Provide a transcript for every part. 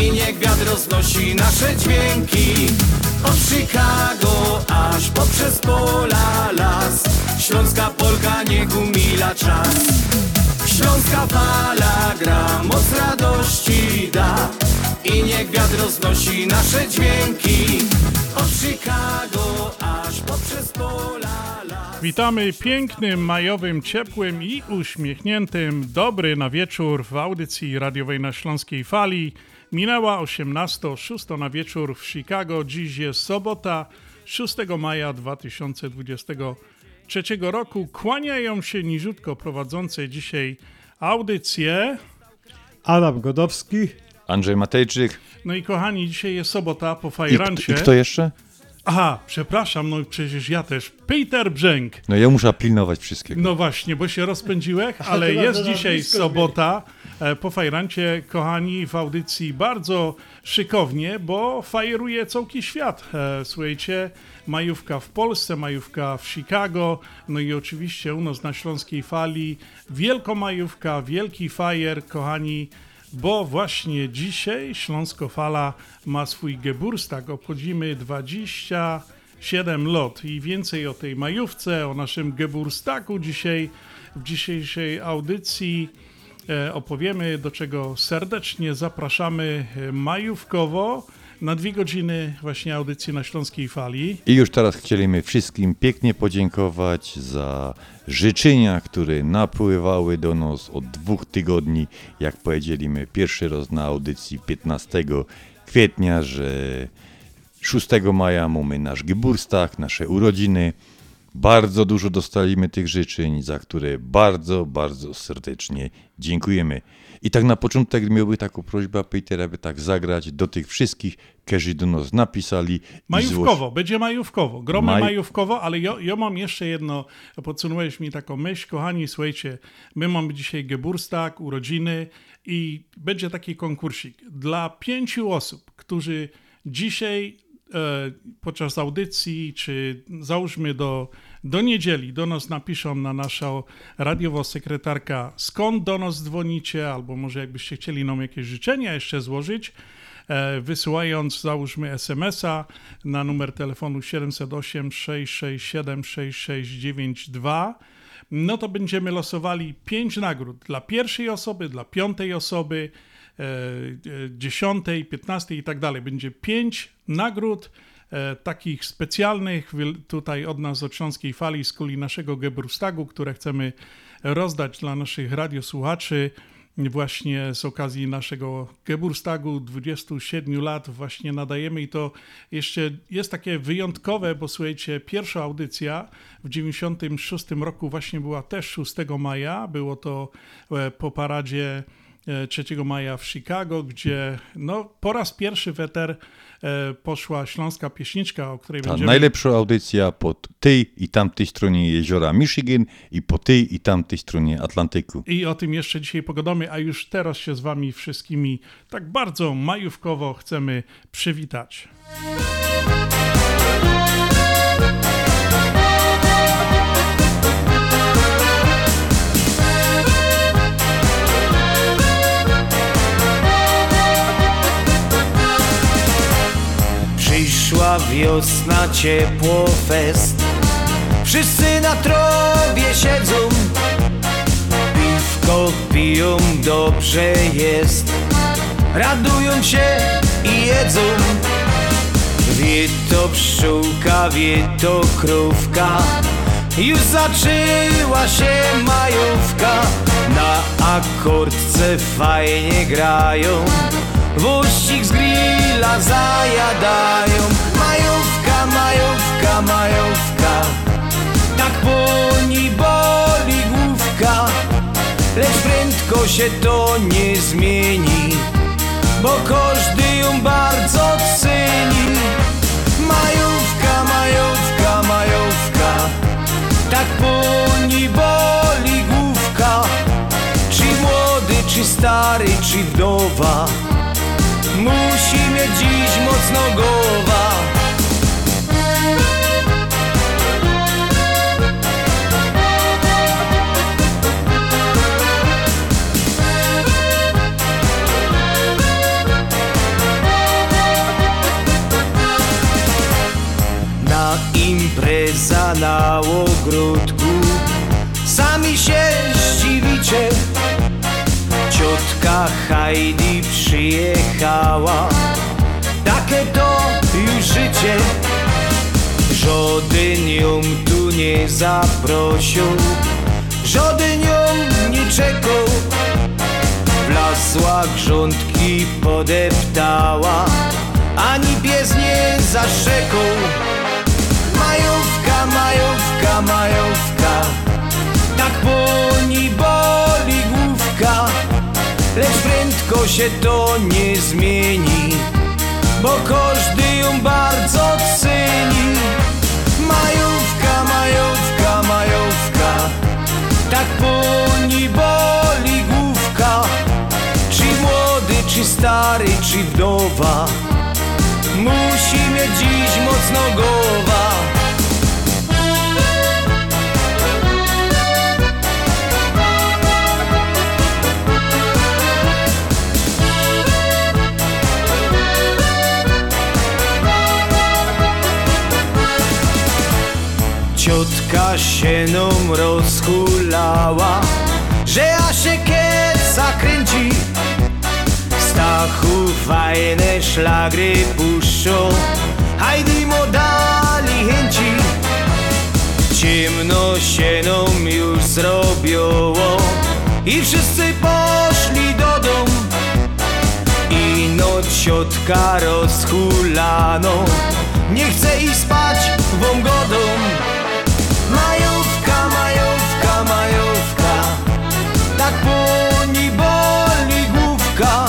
I niech wiatr roznosi nasze dźwięki. Od Chicago aż poprzez pola las. Śląska Polka niech umila czas. Śląska fala gra, moc radości da. I niech wiatr roznosi nasze dźwięki. Od Chicago aż poprzez pola las. Witamy pięknym, majowym, ciepłym i uśmiechniętym. Dobry na wieczór w audycji radiowej na Śląskiej Fali. Minęła 18, 6 na wieczór w Chicago. Dziś jest sobota, 6 maja 2023 roku. Kłaniają się niziutko prowadzące dzisiaj audycję. Adam Godowski. Andrzej Matejczyk. No i kochani, dzisiaj jest sobota po I, kto- fajrancie. I kto jeszcze? Aha, przepraszam, no przecież ja też. Peter Brzęk. No ja muszę pilnować wszystkiego. No właśnie, bo się rozpędziłeś, ale jest dzisiaj sobota e, po fajrancie, kochani, w audycji bardzo szykownie, bo fajeruje całki świat. E, Słuchajcie, majówka w Polsce, majówka w Chicago, no i oczywiście u nas na Śląskiej Fali wielkomajówka, wielki fajer, kochani, bo właśnie dzisiaj Śląsko Fala ma swój Geburstag, obchodzimy 20 7 lot i więcej o tej majówce, o naszym Geburstagu dzisiaj w dzisiejszej audycji e, opowiemy, do czego serdecznie zapraszamy e, majówkowo na dwie godziny właśnie audycji na Śląskiej Fali. I już teraz chcieliśmy wszystkim pięknie podziękować za życzenia, które napływały do nas od dwóch tygodni, jak powiedzieliśmy pierwszy raz na audycji 15 kwietnia, że 6 maja mamy nasz Geburstag, nasze urodziny. Bardzo dużo dostaliśmy tych życzeń, za które bardzo, bardzo serdecznie dziękujemy. I tak na początek miałby taką prośbę, Peter, aby tak zagrać do tych wszystkich, którzy do nas napisali. Majówkowo, będzie majówkowo, gromy Maj- majówkowo, ale ja, ja mam jeszcze jedno, podsunąłeś mi taką myśl, kochani, słuchajcie, my mamy dzisiaj Geburstag, urodziny i będzie taki konkursik dla pięciu osób, którzy dzisiaj podczas audycji, czy załóżmy do, do niedzieli, do nas napiszą na naszą radiową sekretarka, skąd do nas dzwonicie, albo może jakbyście chcieli nam jakieś życzenia jeszcze złożyć, e, wysyłając załóżmy SMS-a na numer telefonu 708 667 6692 no to będziemy losowali pięć nagród dla pierwszej osoby, dla piątej osoby, e, e, dziesiątej, piętnastej i tak dalej. Będzie pięć nagród e, takich specjalnych tutaj od nas od Śląskiej Fali z kuli naszego Gebrustagu, które chcemy rozdać dla naszych radiosłuchaczy właśnie z okazji naszego Geburstagu 27 lat właśnie nadajemy i to jeszcze jest takie wyjątkowe, bo słuchajcie, pierwsza audycja w 96 roku właśnie była też 6 maja, było to e, po paradzie 3 maja w Chicago, gdzie no, po raz pierwszy w eter e, poszła śląska pieśniczka, o której Ta będziemy... najlepsza audycja po tej i tamtej stronie jeziora Michigan i po tej i tamtej stronie Atlantyku. I o tym jeszcze dzisiaj pogadamy, a już teraz się z wami wszystkimi tak bardzo majówkowo chcemy przywitać. Przyszła wiosna, ciepło fest. Wszyscy na trowie siedzą. Piwko piją, dobrze jest. Radują się i jedzą. Wie to pszczółka, wie to krówka. Już zaczęła się majówka. Na akordce fajnie grają Wuścik z grilla zajadają. Majówka, majówka, majówka. Tak poni boli główka Lecz prędko się to nie zmieni Bo każdy ją bardzo ceni. Majówka, majówka, majówka. Tak poni boli główka Czy młody, czy stary, czy wdowa nowa Musimy dziś mocno głowa Na impreza na ogródku Ciotka Heidi przyjechała. Takie to już życie. Żaden ją tu nie zaprosił. Żaden ją nie czekał. Wlasła grządki podeptała. Ani pies nie zaszczekał. Majówka, majówka, majówka. Tak poni boli główka Lecz prędko się to nie zmieni Bo każdy ją bardzo ceni. Majówka, majówka, majówka Tak poni boli główka. Czy młody, czy stary, czy wdowa Musi mieć dziś mocno głowa Ciotka się nam rozhulała Że aż się kieca kręci Stachu fajne szlagry puszczą Hajdy mu dali chęci. Ciemno się nam już zrobiło I wszyscy poszli do dom I no ciotka rozhulano Nie chce iść spać wam godą Majówka, majówka, majówka Tak poni boli główka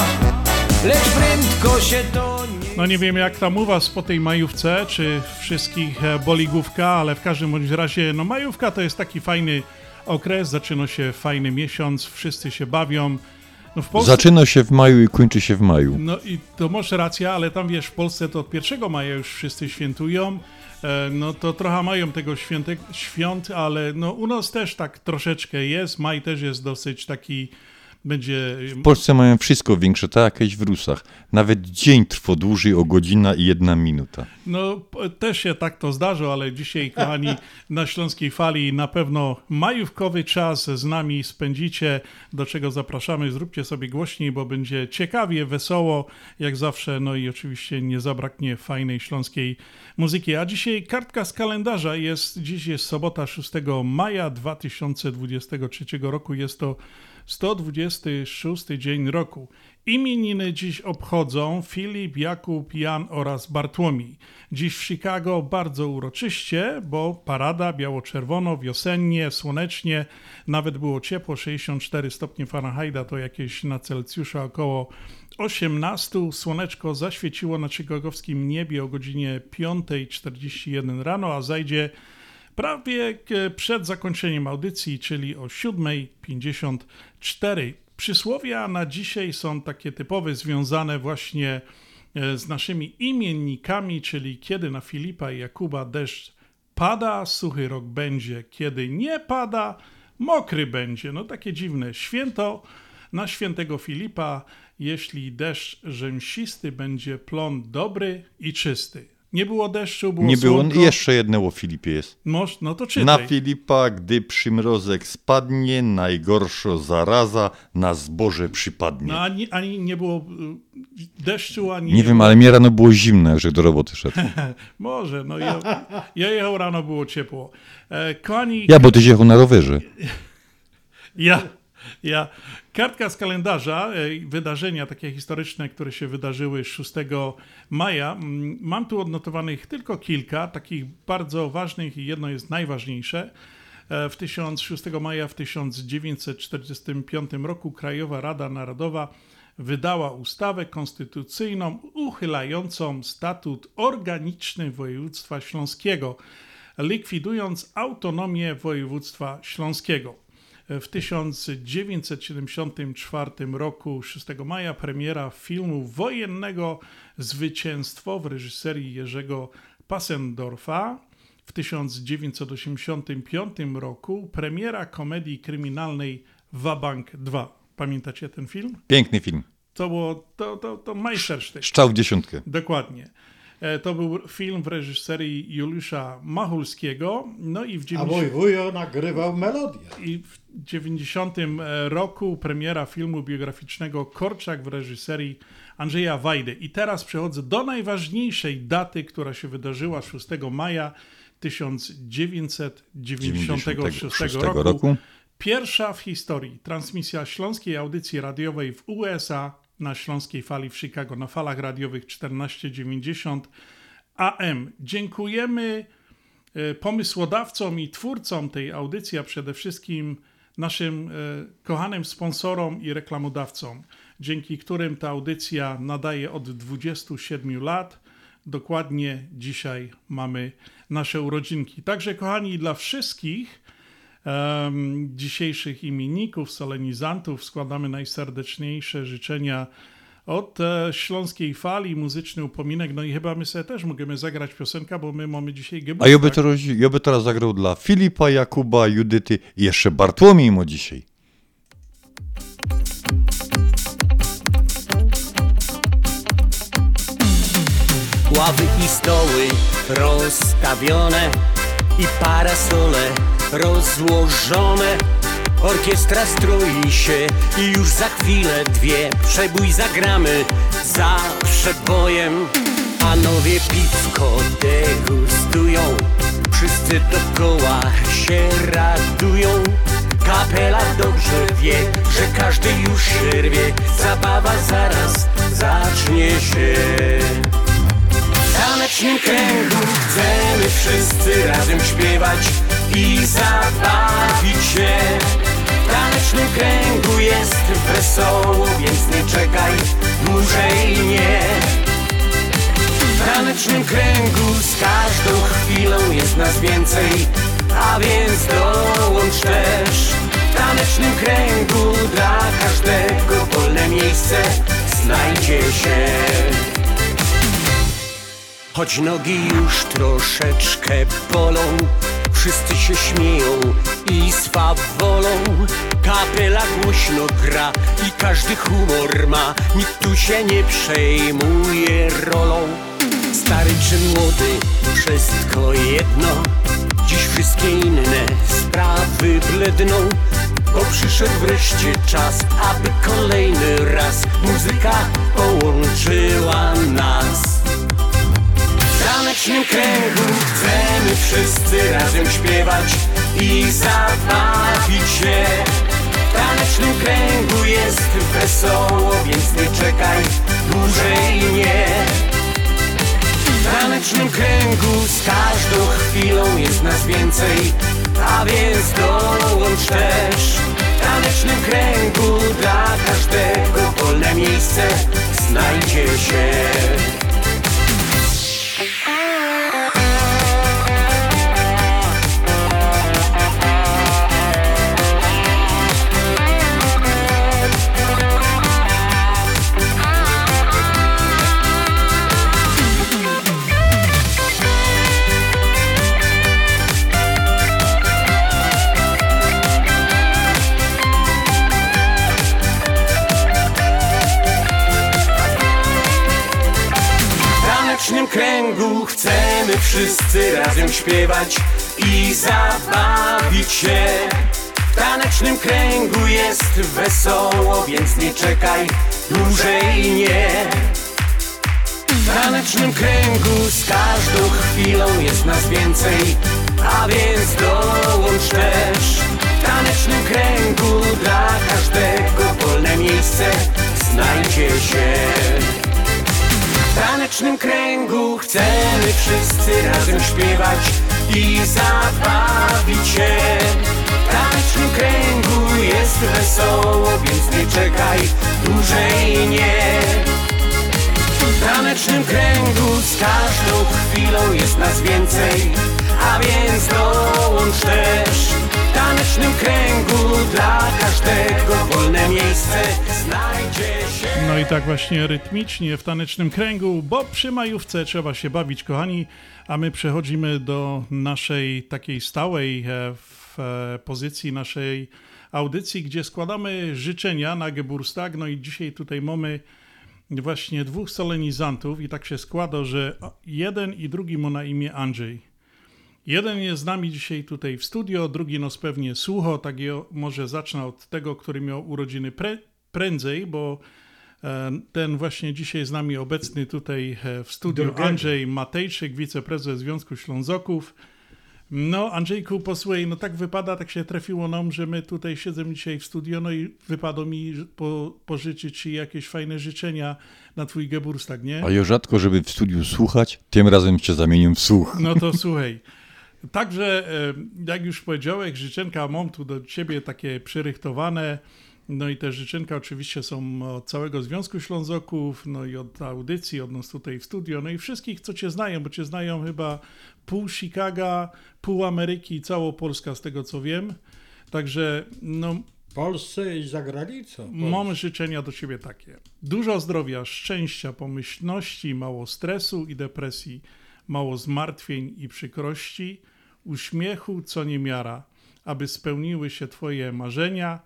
Lecz prędko się to nie No nie wiem jak tam u was po tej majówce, czy wszystkich e, boli główka, ale w każdym bądź razie, no majówka to jest taki fajny okres, zaczyna się fajny miesiąc, wszyscy się bawią. No w Polsce... Zaczyna się w maju i kończy się w maju. No i to masz rację, ale tam wiesz, w Polsce to od 1 maja już wszyscy świętują. E, No to trochę mają tego święte, świąt, ale no u nas też tak troszeczkę jest. Maj też jest dosyć taki, będzie... W Polsce mają wszystko większe, tak jak jakieś w Rusach. Nawet dzień trwa dłużej o godzina i jedna minuta. No też się tak to zdarza, ale dzisiaj, kochani, na Śląskiej Fali na pewno majówkowy czas z nami spędzicie, do czego zapraszamy. Zróbcie sobie głośniej, bo będzie ciekawie, wesoło, jak zawsze. No i oczywiście nie zabraknie fajnej śląskiej muzyki. A dzisiaj kartka z kalendarza jest, dziś jest sobota 6 maja 2023 roku. Jest to 126 dzień roku. Imieniny dziś obchodzą Filip, Jakub, Jan oraz Bartłomiej. Dziś w Chicago bardzo uroczyście, bo parada biało-czerwono, wiosennie, słonecznie, nawet było ciepło, 64 stopnie Fahrenheita, to jakieś na Celsjusza około 18. Słoneczko zaświeciło na chicagowskim niebie o godzinie 5.41 rano, a zajdzie prawie przed zakończeniem audycji, czyli o 7.54. Przysłowia na dzisiaj są takie typowe, związane właśnie e, z naszymi imiennikami, czyli kiedy na Filipa i Jakuba deszcz pada, suchy rok będzie, kiedy nie pada, mokry będzie. No takie dziwne. Święto na świętego Filipa, jeśli deszcz rzęsisty, będzie plon dobry i czysty. Nie było deszczu, było Nie było, słonko. jeszcze jedno o Filipie jest. Moż, no to czytaj. Na Filipa, gdy przymrozek spadnie, najgorsza zaraza na zboże przypadnie. No ani, ani nie było y, deszczu, ani... Nie wiem, ale mnie rano było zimno, że do roboty szedł. Może, no ja, ja jechał rano, było ciepło. E, kochani, Ja, bo ty jechał na rowerze. Ja, ja. Kartka z kalendarza, e, wydarzenia takie historyczne, które się wydarzyły 6 maja. Mm, Mam tu odnotowanych tylko kilka, takich bardzo ważnych i jedno jest najważniejsze. E, W 1006 maja w 1945 roku Krajowa Rada Narodowa wydała ustawę konstytucyjną uchylającą statut organiczny województwa śląskiego, likwidując autonomię województwa śląskiego. W 1974 roku, 6 maja, premiera filmu wojennego Zwycięstwo w reżyserii Jerzego Passendorfa. W 1985 roku premiera komedii kryminalnej Wabank 2. Pamiętacie ten film? Piękny film. To było to, to, to majstersztyk. Szczał w dziesiątkę. Dokładnie. E, To był film w reżyserii Juliusza Machulskiego. No i w A 90 mój wujo nagrywał melodię. i w 90 roku premiera filmu biograficznego Korczak w reżyserii Andrzeja Wajdy. I teraz przechodzę do najważniejszej daty, która się wydarzyła 6 maja 1996 96 roku. roku. Pierwsza w historii transmisja śląskiej audycji radiowej w USA na śląskiej fali w Chicago, na falach radiowych 1490 AM. Dziękujemy e, pomysłodawcom i twórcom tej audycji, a przede wszystkim naszym e, kochanym sponsorom i reklamodawcom, dzięki którym ta audycja nadaje od 27 lat. Dokładnie dzisiaj mamy nasze urodzinki. Także, kochani, dla wszystkich dzisiejszych imienników, solenizantów składamy najserdeczniejsze życzenia od e, Śląskiej Fali, muzyczny upominek, no i chyba my sobie też możemy zagrać piosenkę, bo my mamy dzisiaj A gebustak. ja by, teraz, ja by teraz zagrał dla Filipa, Jakuba, Judyty i jeszcze Bartłomiej mu dzisiaj. Ławy i stoły rozstawione i parasole rozłożone. Orkiestra stroi się i już za chwilę dwie przebój zagramy za przebojem. Panowie piwko degustują, wszyscy dookoła się radują. Kapela dobrze wie, że każdy już się rwie, zabawa zaraz zacznie się. W tanecznym kręgu chcemy wszyscy razem śpiewać i zabawić się. W tanecznym kręgu jest wesoło, więc nie czekaj dłużej nie. W tanecznym kręgu z każdą chwilą jest nas więcej, a więc dołącz też. W tanecznym kręgu dla każdego wolne miejsce znajdzie się. Choć nogi już troszeczkę bolą Wszyscy się śmieją i swawolą Kapela głośno gra i każdy humor ma. Nikt tu się nie przejmuje rolą. Stary czy młody, wszystko jedno. Dziś wszystkie inne sprawy bledną Bo przyszedł wreszcie czas, aby kolejny raz Muzyka połączyła nas tanecznym kręgu chcemy wszyscy razem śpiewać i zabawić się. W tanecznym kręgu jest wesoło, więc nie czekaj dłużej nie. W tanecznym kręgu z każdą chwilą jest nas więcej, a więc dołącz też. W tanecznym kręgu dla każdego wolne miejsce znajdzie się. W tanecznym kręgu chcemy wszyscy razem śpiewać i zabawić się. W tanecznym kręgu jest wesoło, więc nie czekaj dłużej nie. W tanecznym kręgu z każdą chwilą jest nas więcej, a więc dołącz też. W tanecznym kręgu dla każdego wolne miejsce W tanecznym kręgu chcemy wszyscy razem śpiewać i zabawić się. W tanecznym kręgu jest wesoło, więc nie czekaj dłużej nie. W tanecznym kręgu z każdą chwilą jest nas więcej, a więc dołącz też. Tanecznym kręgu dla wolne miejsce znajdzie się. No i tak właśnie rytmicznie w tanecznym kręgu, bo przy majówce trzeba się bawić, kochani, a my przechodzimy do naszej takiej stałej e, w e, pozycji naszej audycji, gdzie składamy życzenia na Geburstag. No i dzisiaj tutaj mamy właśnie dwóch solenizantów i tak się składa, że jeden i drugi ma na imię Andrzej. Jeden jest z nami dzisiaj tutaj w studio, drugi nos pewnie słucho, tak może zacznę od tego, który miał urodziny pre, prędzej, bo e, ten właśnie dzisiaj z nami obecny tutaj e, w studiu Drugiego. Andrzej Matejczyk, wiceprezes Związku Ślązoków. No, Andrzejku, posłuchaj, no tak wypada, tak się trafiło nam, że my tutaj siedzimy dzisiaj w studio, no i wypadło mi po, pożyczyć ci jakieś fajne życzenia na twój Geburstag, nie? A ja rzadko, żeby w studiu słuchać, tym razem cię zamienię w słuch. No to słuchaj. Także, e, jak już powiedziałeś, życzenka mam tu do ciebie takie przyrychtowane. No i te życzenka oczywiście są od całego Związku Ślązoków, no i od audycji, od nas tutaj w studio, no i wszystkich, co cię znają, bo cię znają chyba pół Chicaga, pół Ameryki i cała Polska, z tego co wiem. Także, no, Polsce i za granicą. Mam życzenia do ciebie takie. Dużo zdrowia, szczęścia, pomyślności, mało stresu i depresji, mało zmartwień i przykrości, uśmiechu co niemiara, aby spełniły się twoje marzenia,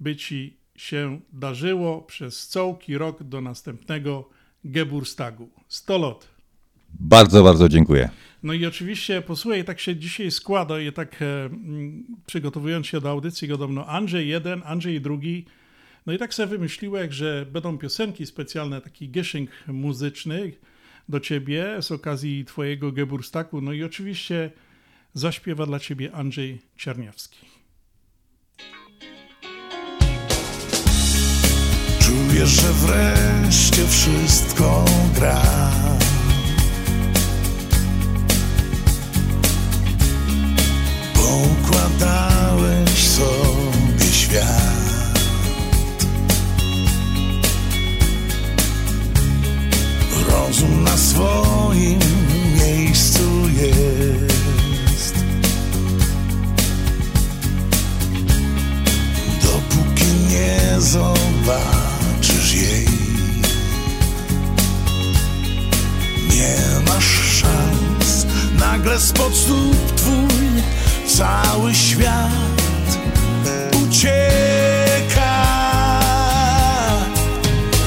by ci się darzyło przez całki rok do następnego Geburstagu. 100 lot. Bardzo, bardzo dziękuję. No i oczywiście, posłuchaj, tak się dzisiaj składa i tak e, mm, przygotowując się do audycji podobno Andrzej jeden, Andrzej drugi. No i tak sobie wymyśliłem, że będą piosenki specjalne, taki gieszynk muzyczny do ciebie z okazji twojego Geburstaku. No i oczywiście zaśpiewa dla ciebie Andrzej Czerniawski. Czuję, że wreszcie wszystko gra. Poukładałeś sobie świat. Rozum na swoim miejscu jest. Nie zobaczysz jej. Nie masz szans, nagle spod stóp twój cały świat ucieka.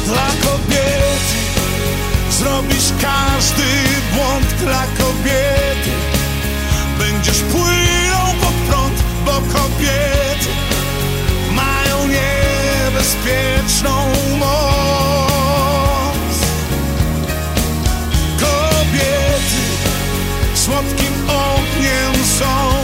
Dla kobiety zrobisz każdy błąd dla kobiety. Będziesz płynął pod prąd, bo kobiety niebezpieczną moc. Kobiety słodkim ogniem są,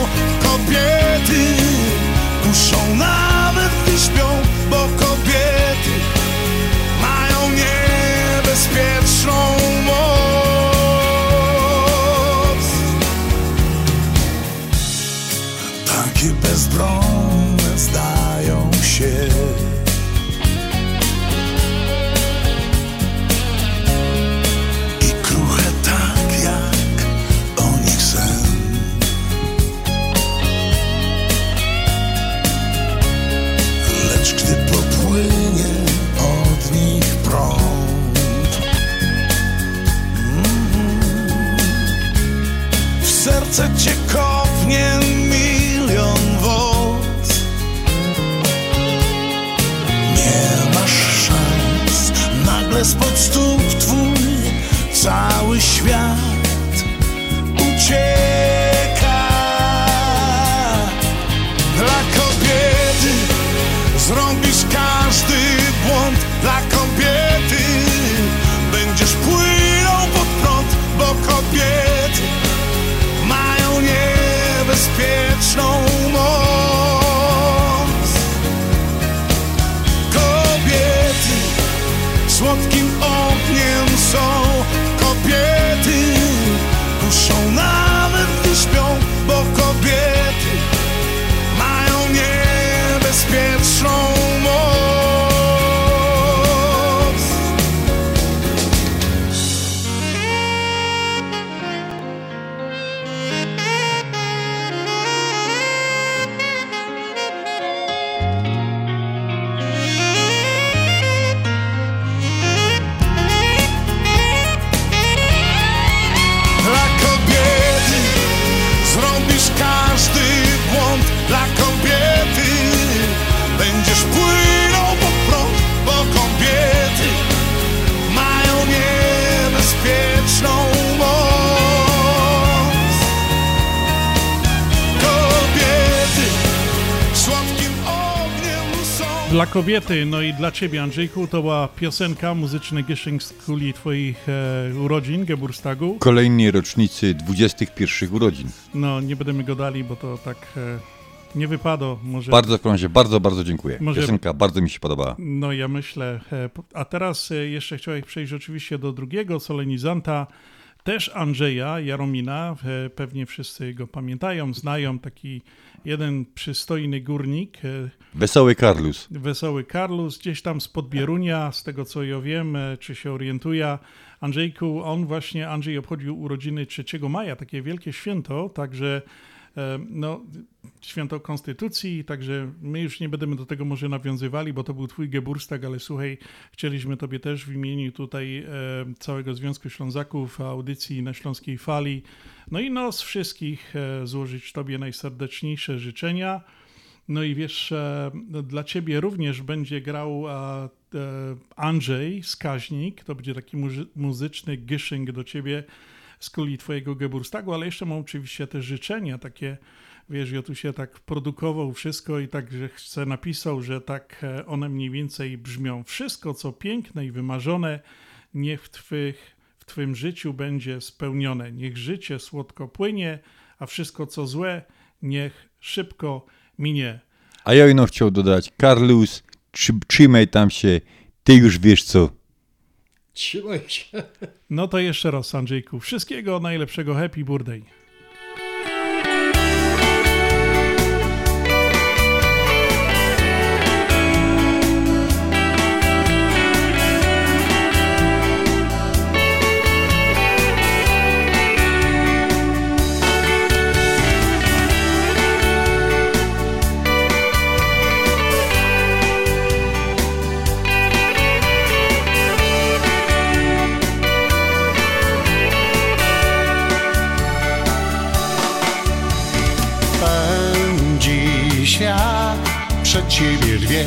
kobiety, no i dla ciebie, Andrzejku, to była piosenka muzyczny Gishing z kuli twoich e, urodzin, Geburstagu. Kolejnej rocznicy 21 urodzin. No, nie będziemy go dali, bo to tak e, nie wypada. Może... Bardzo w razie, bardzo, bardzo dziękuję. Może- Piosenka bardzo mi się podobała. No, ja myślę. e, A teraz e, jeszcze chciałem przejść oczywiście do drugiego solenizanta, też Andrzeja Jaromina. E, Pewnie wszyscy go pamiętają, znają. Taki jeden przystojny górnik, e, Wesoły Karlus. Wesoły Karlus, gdzieś tam z Podbierunia, z tego co ja wiem, e, czy się orientuje. Andrzejku, on właśnie, Andrzej obchodził urodziny 3 maja, takie wielkie święto, także e, no, święto Konstytucji, także my już nie będziemy do tego może nawiązywali, bo to był twój Geburstag, ale słuchaj, chcieliśmy tobie też w imieniu tutaj e, całego Związku Ślązaków, audycji na Śląskiej Fali, no i nos wszystkich e, złożyć tobie najserdeczniejsze życzenia. No i wiesz, e, dla ciebie również będzie grał Andrzej Skaźnik, to będzie taki muzy- muzyczny gyszynk do ciebie z kuli twojego Geburstagu, ale jeszcze mam oczywiście te życzenia takie, wiesz, ja tu się tak produkował wszystko i tak, że chcę napisał, że tak e, one mniej więcej brzmią. Wszystko, co piękne i wymarzone, niech w twych, w twym życiu będzie spełnione. Niech życie słodko płynie, a wszystko, co złe, niech szybko minie. A ja ino chciał dodać, Karlus, trzy, trzymaj tam się, ty już wiesz co. Trzymaj się. No to jeszcze raz, Andrzejku. Wszystkiego najlepszego. Happy birthday. Przed ciebie dwie.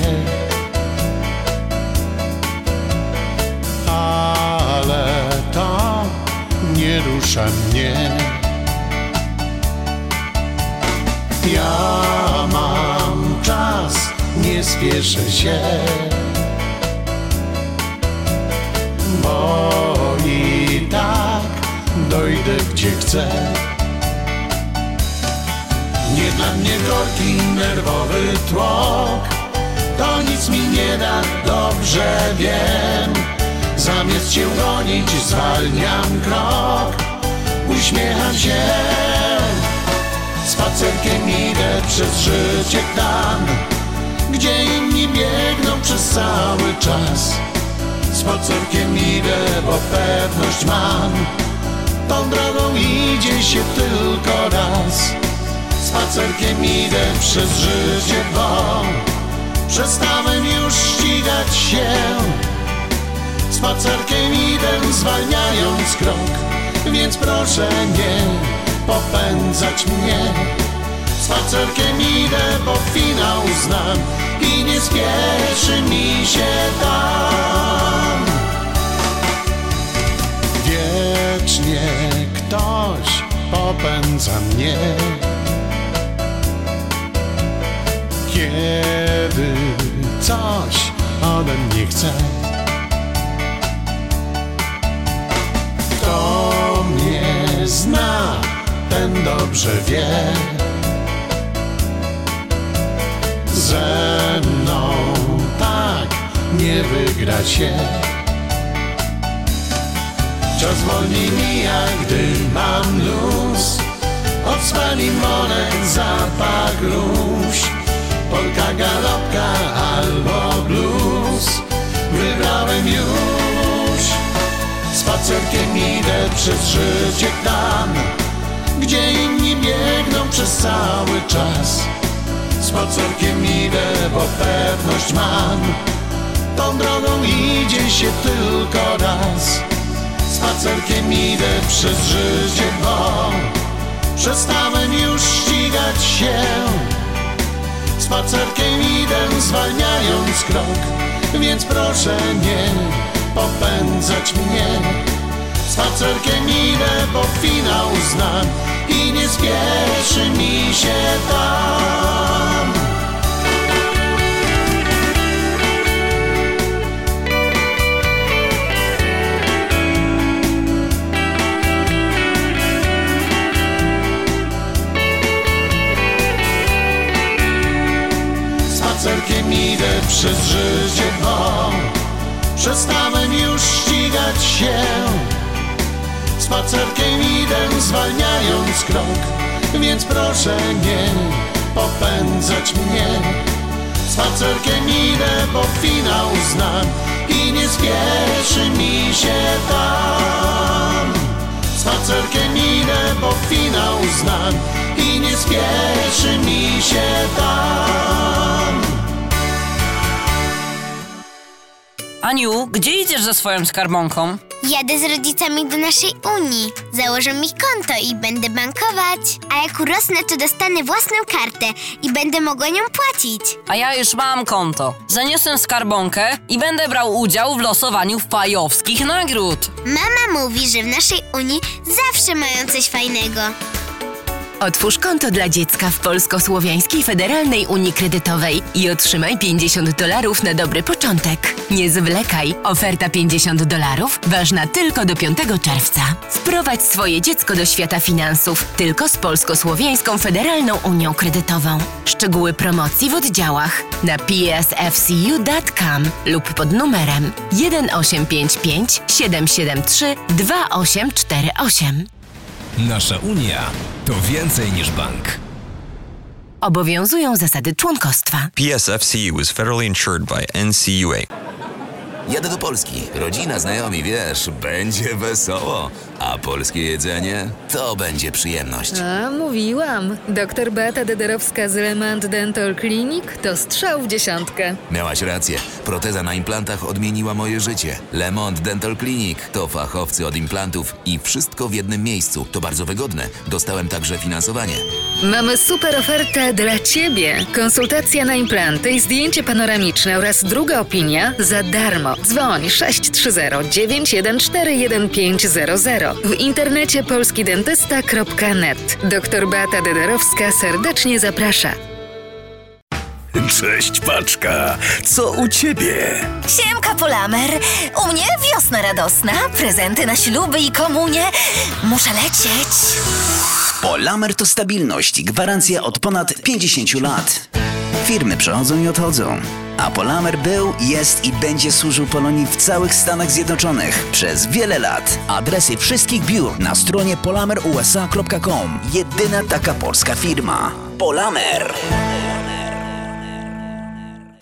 Ale to nie rusza mnie. Ja mam czas, nie spieszę się. Bo i tak dojdę gdzie chcę nie dla mnie gorki, nerwowy tłok. To nic mi nie da, dobrze wiem. Zamiast cię gonić, zwalniam krok. Uśmiecham się. Spacerkiem idę przez życie tam Gdzie inni biegną przez cały czas. Spacerkiem idę, bo pewność mam. Tą drogą idzie się tylko raz Spacerkiem idę przez życie, bo Przestałem już ścigać się. Spacerkiem idę, zwalniając krok Więc proszę nie popędzać mnie. Spacerkiem idę, bo finał znam I nie spieszy mi się tam. Wiecznie ktoś popędza mnie Kiedy coś ode mnie chce Kto mnie zna, ten dobrze wie. Ze mną tak nie wygra się. Czas wolniej mija, gdy mam luz Odsłani monet, zapach róż Polka, galopka albo blues. Wybrałem już. Spacerkiem idę przez życie tam Gdzie inni biegną przez cały czas. Spacerkiem idę, bo pewność mam. Tą drogą idzie się tylko raz. Spacerkiem idę przez życie, bo Przestałem już ścigać się Spacerkiem idę, zwalniając krok. Więc proszę nie popędzać mnie. Spacerkiem idę, bo finał znam I nie spieszy mi się tam Spacerkiem idę przez życie, bo przestałem już ścigać się. Spacerkiem idę zwalniając krok, więc proszę nie popędzać mnie. Spacerkiem idę, bo finał znam i nie spieszy mi się tam. Spacerkiem idę, bo finał znam i nie spieszy mi się tam. Aniu, gdzie idziesz ze swoją skarbonką? Jadę z rodzicami do naszej Unii. Założę mi konto i będę bankować. A jak urosnę, to dostanę własną kartę i będę mogła nią płacić. A ja już mam konto. Zaniosę skarbonkę i będę brał udział w losowaniu fajowskich nagród. Mama mówi, że w naszej Unii zawsze mają coś fajnego. Otwórz konto dla dziecka w Polsko-Słowiańskiej Federalnej Unii Kredytowej i otrzymaj 50 dolarów na dobry początek. Nie zwlekaj. Oferta 50 dolarów ważna tylko do 5 czerwca. Wprowadź swoje dziecko do świata finansów tylko z Polsko-Słowiańską Federalną Unią Kredytową. Szczegóły promocji w oddziałach na psfcu.com lub pod numerem 1855 773 2848. Nasza Unia to więcej niż bank. Obowiązują zasady członkostwa. PSFCU is federally insured by NCUA. Jadę do Polski. Rodzina, znajomi, wiesz, będzie wesoło. A polskie jedzenie to będzie przyjemność. A, mówiłam. Doktor Beata Dederowska z Lemant Dental Clinic to strzał w dziesiątkę. Miałaś rację. Proteza na implantach odmieniła moje życie. Lemont Dental Clinic to fachowcy od implantów i wszystko w jednym miejscu. To bardzo wygodne. Dostałem także finansowanie. Mamy super ofertę dla Ciebie. Konsultacja na implanty i zdjęcie panoramiczne oraz druga opinia za darmo. Dzwoń 630 914 1500. W internecie polskidentysta.net. Doktor Beata Dederowska serdecznie zaprasza. Cześć paczka, co u ciebie? Siemka Polamer. U mnie wiosna radosna, prezenty na śluby i komunie. Muszę lecieć. Polamer to stabilność i gwarancja od ponad 50 lat. Firmy przychodzą i odchodzą. A Polamer był, jest i będzie służył Polonii w całych Stanach Zjednoczonych przez wiele lat. Adresy wszystkich biur na stronie polamerusa.com. Jedyna taka polska firma. Polamer.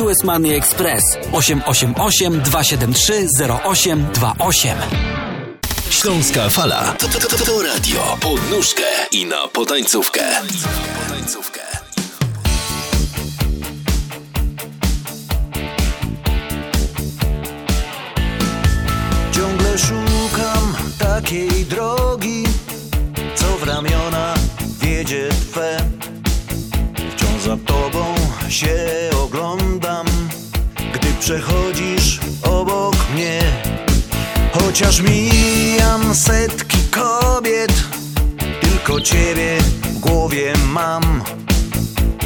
US Money Express 888 273 0828. Śląska Fala to, to, to, to radio pod nóżkę i na potańcówkę. potańcówkę. Ciągle szukam takiej drogi, co w ramiona wiedzie Twe. Wciąż za Tobą się oglądam, gdy przechodzisz obok mnie. Chociaż mijam setki kobiet, tylko Ciebie w głowie mam.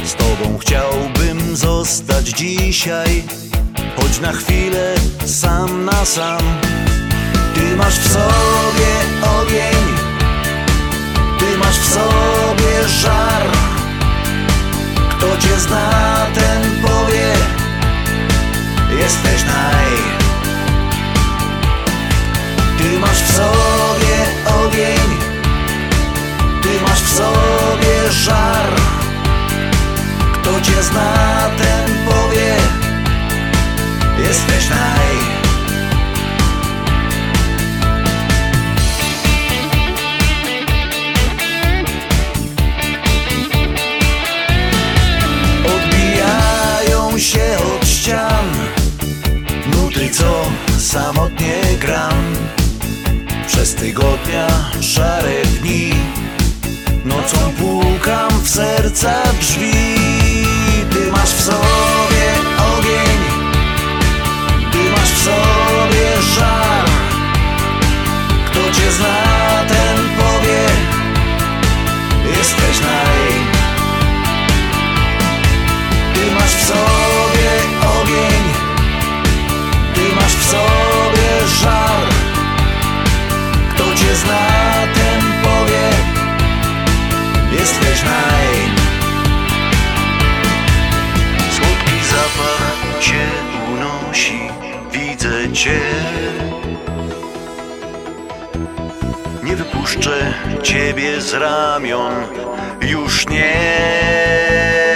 Z Tobą chciałbym zostać dzisiaj, choć na chwilę sam na sam. Ty masz w sobie ogień, Ty masz w sobie żar. Kto Cię zna, ten powie, jesteś naj. Ty masz w sobie ogień, Ty masz w sobie żar. Kto Cię zna, ten powie, jesteś naj. się od ścian. Nuty co samotnie gram. Przez tygodnia szare dni. Nocą pukam w serca drzwi. Ty masz w sobie ogień. Ty masz w sobie żar. Kto cię zna Puszczę ciebie z ramion, już nie.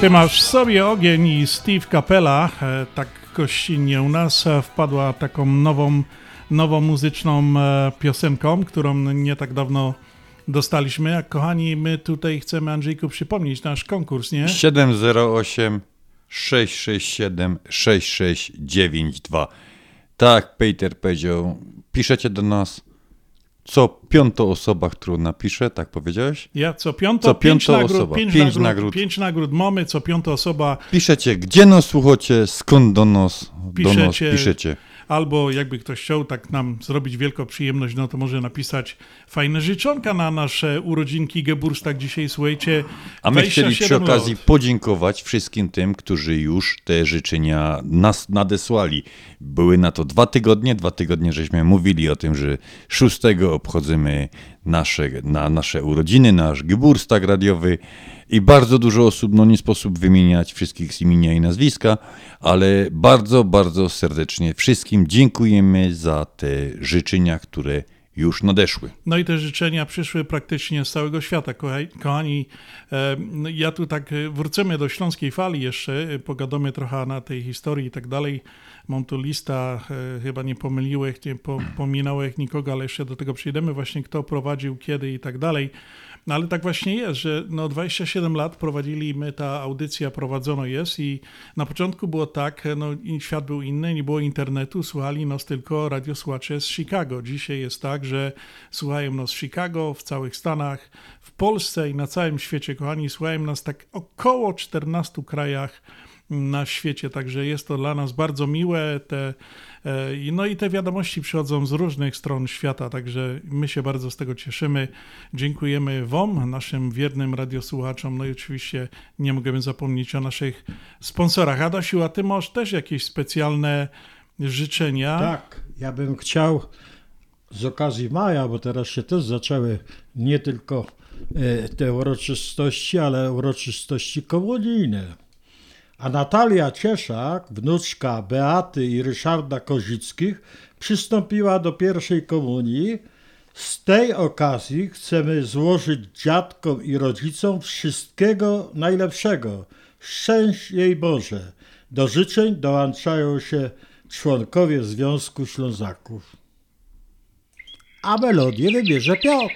Ty masz sobie ogień i Steve Capella, e, tak gościnnie u nas, e, wpadła taką nową, nową muzyczną e, piosenką, którą nie tak dawno dostaliśmy. A kochani, my tutaj chcemy Andrzejku przypomnieć nasz konkurs, nie? 708 667 6692. Tak, Peter powiedział. Piszecie do nas co piąta osoba, którą napisze, tak powiedziałeś? Ja co piąto, Co pięć, piąta nagród, osoba, pięć, pięć nagród, nagród. pięć nagród mamy, co piąta osoba Piszecie, gdzie nas słuchacie, skąd do nas, do piszecie, piszecie. Albo jakby ktoś chciał tak nam zrobić wielką przyjemność, no to może napisać fajne życzonka na nasze urodzinki Geburstag dzisiaj, słuchajcie. A my chcieli przy 27 okazji lat. podziękować wszystkim tym, którzy już te życzenia nas nadesłali. Były na to dwa tygodnie, dwa tygodnie żeśmy mówili o tym, że 6 obchodzimy nasze, na nasze urodziny, nasz Geburstag radiowy i bardzo dużo osób, no nie sposób wymieniać wszystkich z imienia i nazwiska, ale bardzo, bardzo serdecznie wszystkim dziękujemy za te życzenia, które już nadeszły. No i te życzenia przyszły praktycznie z całego świata, kochani. E, no Ja tu tak e, wrócimy do Śląskiej Fali jeszcze, e, pogadamy trochę na tej historii i tak dalej. Mam tu lista, chyba nie pomyliłem, nie po- pominąłem nikogo, ale jeszcze do tego przyjdziemy właśnie, kto prowadził, kiedy i tak dalej. No ale tak właśnie jest, że no 27 lat prowadzili, my ta audycja prowadzono jest i na początku było tak, no świat był inny, nie było internetu, słuchali nas tylko radiosłuchacze z Chicago. Dzisiaj jest tak, że słuchają nas w Chicago, w całych Stanach, w Polsce i na całym świecie, kochani, słuchają nas tak około 14 krajach na świecie, także jest to dla nas bardzo miłe. Te, no i te wiadomości przychodzą z różnych stron świata, także my się bardzo z tego cieszymy. Dziękujemy Wam, naszym wiernym radiosłuchaczom, no i oczywiście nie możemy zapomnieć o naszych sponsorach. Adasiu, a Ty masz też jakieś specjalne życzenia? Tak, ja bym chciał z okazji maja, bo teraz się też zaczęły nie tylko e, te uroczystości, ale uroczystości komunijne. A Natalia Cieszak, wnuczka Beaty i Ryszarda Kozickich, przystąpiła do pierwszej komunii. Z tej okazji chcemy złożyć dziadkom i rodzicom wszystkiego najlepszego. Szczęść jej Boże. Do życzeń dołączają się członkowie Związku Ślązaków. A melodię wybierze Piotr.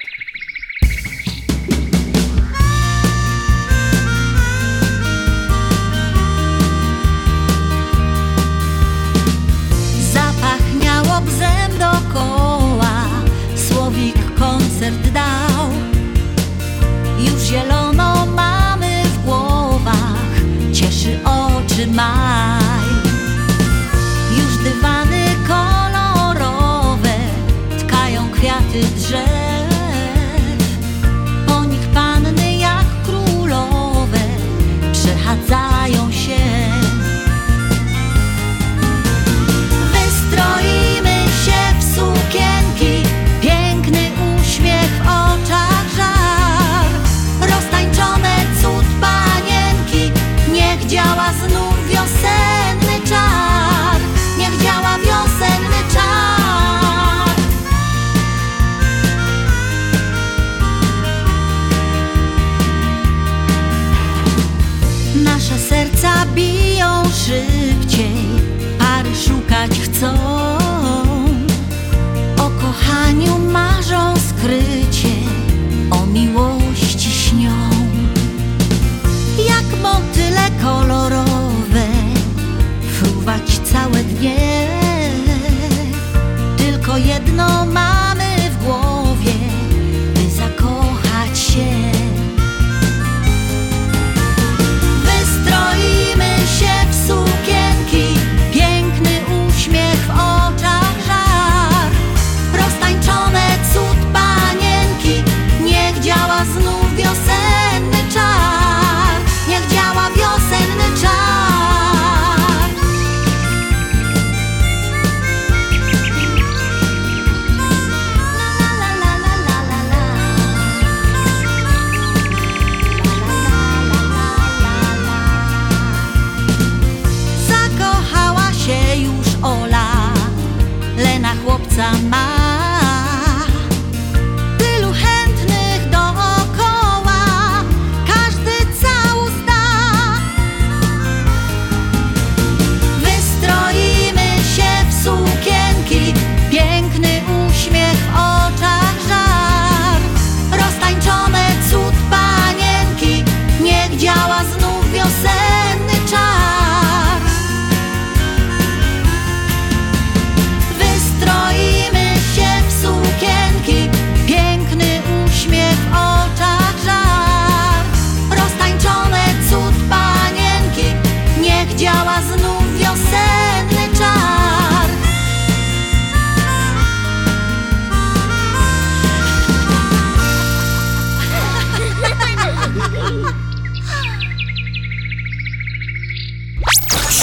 Lena chłopca ma.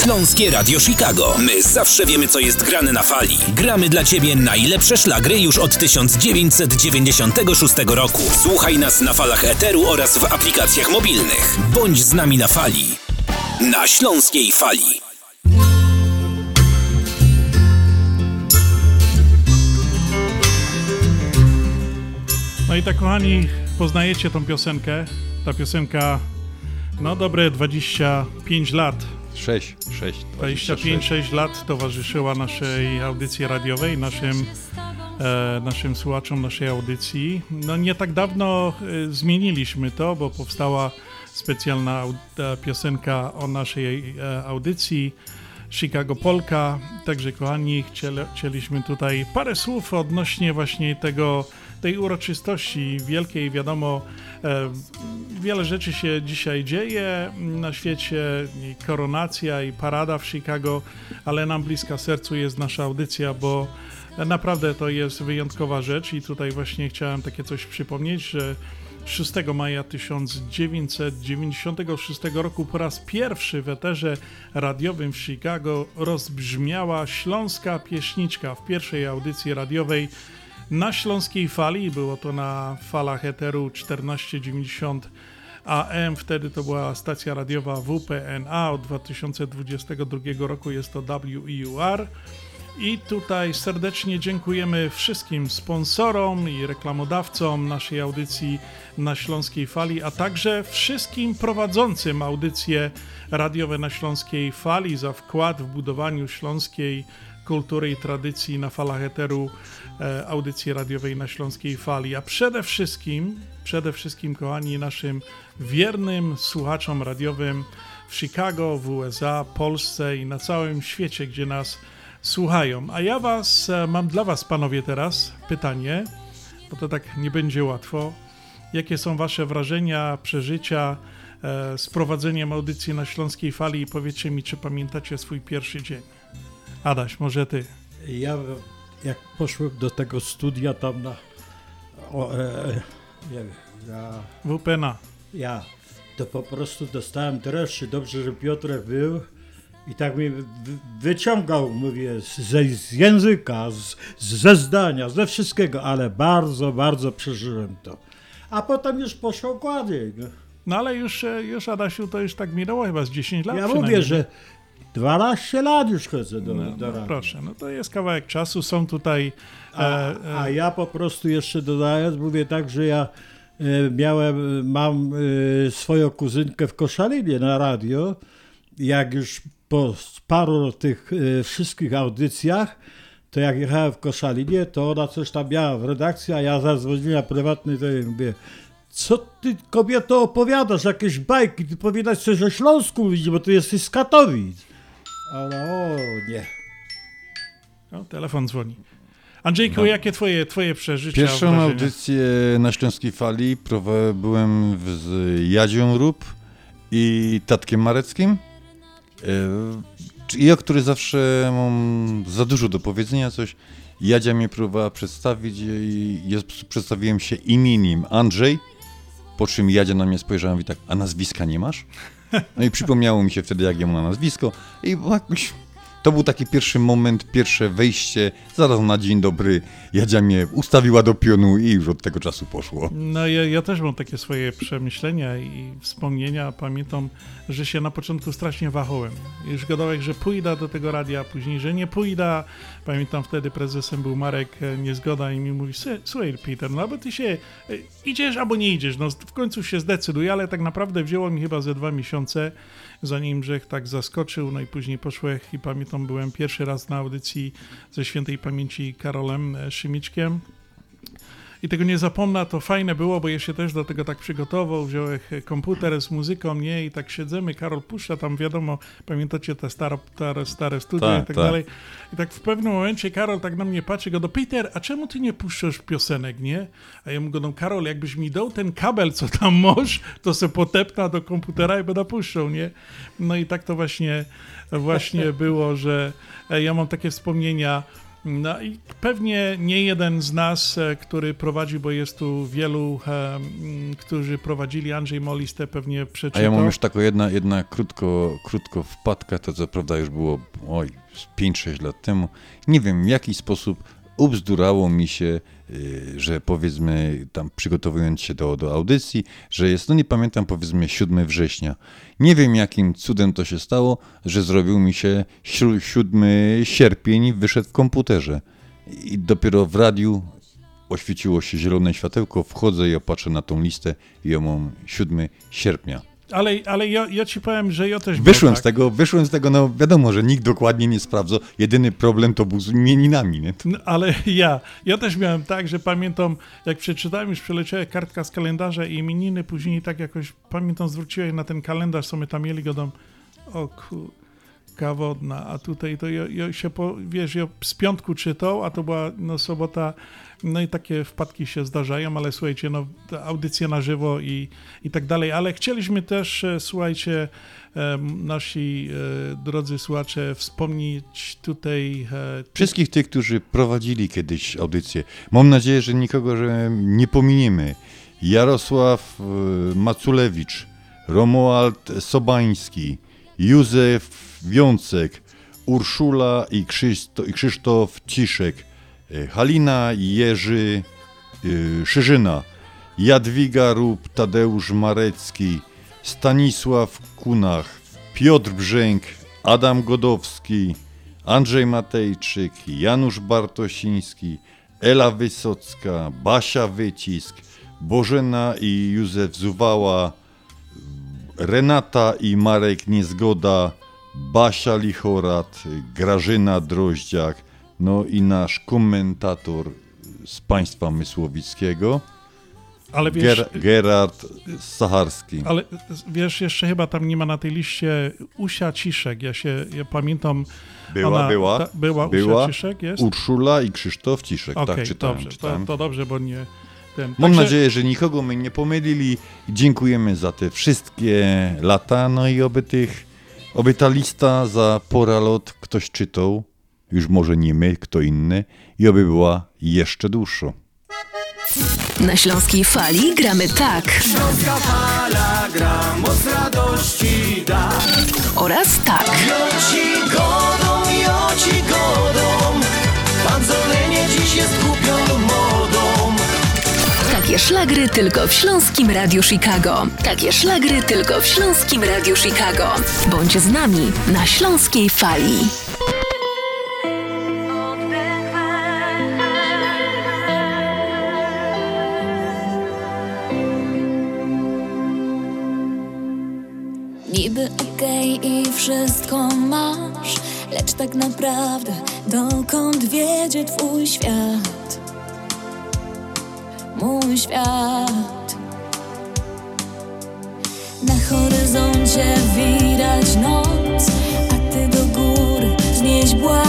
Śląskie Radio Chicago. My zawsze wiemy, co jest grane na fali. Gramy dla Ciebie najlepsze szlagry już od 1996 roku. Słuchaj nas na falach Eteru oraz w aplikacjach mobilnych. Bądź z nami na fali. Na Śląskiej Fali. No i tak, kochani, poznajecie tą piosenkę. Ta piosenka, no dobre 25 lat. 6, 6, 25-6 lat towarzyszyła naszej audycji radiowej, naszym, e, naszym słuchaczom naszej audycji. No nie tak dawno e, zmieniliśmy to, bo powstała specjalna e, piosenka o naszej e, audycji. Chicago Polka. Także kochani, chcieli, chcieliśmy tutaj parę słów odnośnie właśnie tego, tej uroczystości wielkiej. Wiadomo, e, wiele rzeczy się dzisiaj dzieje na świecie, i koronacja i parada w Chicago, ale nam bliska sercu jest nasza audycja, bo naprawdę to jest wyjątkowa rzecz i tutaj właśnie chciałem takie coś przypomnieć, że 6 maja 1996 roku po raz pierwszy w eterze radiowym w Chicago rozbrzmiała śląska pieśniczka w pierwszej audycji radiowej na śląskiej fali. Było to na falach eteru 1490 AM. Wtedy to była stacja radiowa WPNA. Od 2022 roku jest to WEUR. I tutaj serdecznie dziękujemy wszystkim sponsorom i reklamodawcom naszej audycji na Śląskiej Fali, a także wszystkim prowadzącym audycje radiowe na Śląskiej Fali za wkład w budowaniu śląskiej kultury i tradycji na falach eteru audycji radiowej na Śląskiej Fali. A przede wszystkim, przede wszystkim, kochani, naszym wiernym słuchaczom radiowym w Chicago, w USA, Polsce i na całym świecie, gdzie nas słuchają. A ja was, e, mam dla was, panowie, teraz pytanie, bo to tak nie będzie łatwo. Jakie są wasze wrażenia, przeżycia e, z prowadzeniem audycji na Śląskiej Fali i powiedzcie mi, czy pamiętacie swój pierwszy dzień? Adaś, może ty. Ja jak poszłem do tego studia tam na o, e, e, nie wiem, ja, WPNA. ja to po prostu dostałem dreszczy. Dobrze, że Piotrek był i tak mi wy- wyciągał, mówię, z, z języka, z, ze zdania, ze wszystkiego, ale bardzo, bardzo przeżyłem to. A potem już poszło gładniej. No. No ale już, e, już Adasiu, to już tak minęło chyba z 10 lat Ja mówię, że 12 lat już chodzę do, No, do no, proszę, no to jest kawałek czasu, są tutaj... A, e, e, a ja po prostu jeszcze dodając, mówię tak, że ja e, miałem, mam e, swoją kuzynkę w Koszalinie na radio. Jak już po paru tych wszystkich audycjach, to jak jechałem w Koszalinie, to ona coś tam miała w redakcji, a ja zadzwoniłem prywatny to jej mówię, co ty kobieto opowiadasz, jakieś bajki, ty powiadasz coś o Śląsku, mówić, bo ty jesteś z Katowic. A ona, o nie. no, telefon dzwoni. Andrzejku, No. jakie twoje, twoje przeżycia? Pierwszą wrażenia? audycję na Śląskiej Fali byłem z Jadzią Rób i Tatkiem Mareckim. E, czy- Ja, który zawsze mam za dużo do powiedzenia coś, Jadzia mnie próbowała przedstawić i ja przedstawiłem się imieniem Andrzej, po czym Jadzia na mnie spojrzała i mówi tak, a nazwiska nie masz? No i przypomniało mi się wtedy, jak ja na nazwisko i jakoś to był taki pierwszy moment, pierwsze wejście, zaraz na dzień dobry. Jadzia mnie ustawiła do pionu i już od tego czasu poszło. No ja, ja też mam takie swoje przemyślenia i wspomnienia. Pamiętam, że się na początku strasznie wahałem. Już gadałem, że pójdę do tego radia, później, że nie pójdę. Pamiętam wtedy prezesem był Marek e, Niezgoda i mi mówi, "Słuchaj, Peter, no albo ty się e, idziesz, albo nie idziesz. No w końcu się zdecyduj, ale tak naprawdę wzięło mi chyba ze dwa miesiące, zanim Żech tak zaskoczył. No i później poszłem i pamiętam, byłem pierwszy raz na audycji ze świętej pamięci Karolem e, Szymiczkiem. I tego nie zapomnę, to fajne było, bo ja się też do tego tak przygotował, wziąłem komputer z muzyką, nie, i tak siedzimy, Karol puszcza tam, wiadomo, pamiętacie te stare, stare, stare studia Tak, i tak, tak. dalej. I tak w pewnym momencie Karol tak na mnie patrzy, go do Peter, a czemu ty nie puszczasz piosenek, nie? A ja mu go, no Karol, jakbyś mi dał ten kabel, co tam masz, to se potepna do komputera i będę puszczał, nie? No i tak to właśnie, właśnie było, że e, ja mam takie wspomnienia, no i pewnie nie jeden z nas, e, który prowadzi, bo jest tu wielu, e, którzy prowadzili, Andrzej Moliste pewnie A przeczytał. ja mam już taką jedna, jedna krótko, krótko wpadka, to co prawda już było oj, z 5-6 lat temu. Nie wiem w jaki sposób ubzdurało mi się, że powiedzmy tam przygotowując się do, do audycji, że jest, no nie pamiętam, powiedzmy 7 września. Nie wiem jakim cudem to się stało, że zrobił mi się śru- 7 sierpień wyszedł w komputerze. I dopiero w radiu oświeciło się zielone światełko, wchodzę i ja patrzę na tą listę i ja mam 7 sierpnia. Ale, ale ja, ja ci powiem, że ja też Wyszłem miałem z tego, wyszłem z tego, no wiadomo, że nikt dokładnie nie sprawdza. Jedyny problem to był z imieninami, nie? No, ale ja, ja też miałem tak, że pamiętam, jak przeczytałem, już przeleciała kartka z kalendarza i imieniny, później tak jakoś, pamiętam, zwróciłem na ten kalendarz, co my tam mieli, go dam, o ku, kawodna, a tutaj to ja, ja się, po, wiesz, ja z piątku czytał, a to była no, sobota, no i takie wpadki się zdarzają, ale słuchajcie, no ta audycja na żywo i, i tak dalej, ale chcieliśmy też, e, słuchajcie, em, nasi e, drodzy słuchacze, wspomnieć tutaj e, Wszystkich tych, którzy prowadzili kiedyś audycję. Mam nadzieję, że nikogo że nie pominiemy. Jarosław e, Maculewicz, Romuald Sobański, Józef Wiącek, Urszula i, i Krzysztof Ciszek, e, Halina i Jerzy e, Szyżyna, Jadwiga Rób, Tadeusz Marecki, Stanisław Kunach, Piotr Brzęk, Adam Godowski, Andrzej Matejczyk, Janusz Bartosiński, Ela Wysocka, Basia Wycisk, Bożena i Józef Zuwała, Renata i Marek Niezgoda, Basia Lichorat, Grażyna Droździak, no i nasz komentator z państwa mysłowickiego, Ale wiesz- Ger- Gerard Sacharski. Ale wiesz, jeszcze chyba tam nie ma na tej liście Usia Ciszek. Ja się ja pamiętam. Była, ona, była, ta, była, była. Usia Ciszek, jest? Urszula i Krzysztof Ciszek, Okej, tak czytałem. dobrze, czytałem. To, to dobrze, bo nie. Ten. Mam Także- nadzieję, że nikogo my nie pomylili. Dziękujemy za te wszystkie lata. No i oby tych, oby ta lista za poralot ktoś czytał, już może nie my, kto inny, i oby była jeszcze dłuższa. Na Śląskiej Fali gramy tak. Śląska fala gra, moc radości da. Oraz tak. Joci godą, joci godą, pan Zolenie dziś jest głupią modą. Takie szlagry tylko w Śląskim Radiu Chicago. Takie szlagry tylko w Śląskim Radiu Chicago. Bądź z nami na Śląskiej Fali. Niby okej i wszystko masz, lecz tak naprawdę dokąd wiedzie twój świat? Mój świat. Na horyzoncie widać noc, a ty do góry znieś błagalny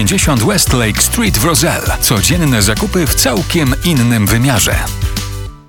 West Lake Street w Roselle. Codzienne zakupy w całkiem innym wymiarze.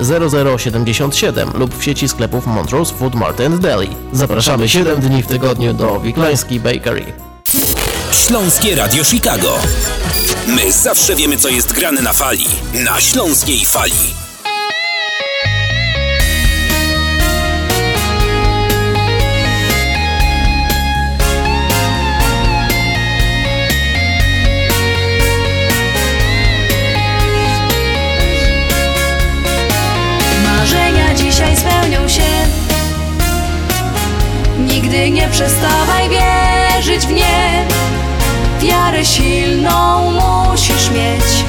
0077 lub w sieci sklepów Montrose Food Mart and Deli. Zapraszamy 7 dni w tygodniu do Wiklański Bakery. Śląskie Radio Chicago. My zawsze wiemy, co jest grane na fali. Na śląskiej fali. Nigdy nie przestawaj wierzyć w nie. Wiarę silną musisz mieć.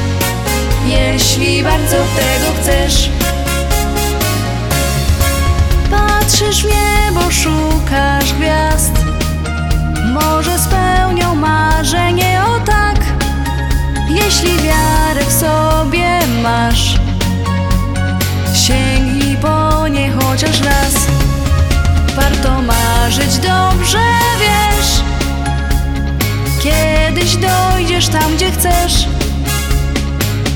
Jeśli bardzo chcesz marzyć dobrze, wiesz. Kiedyś dojdziesz tam, gdzie chcesz.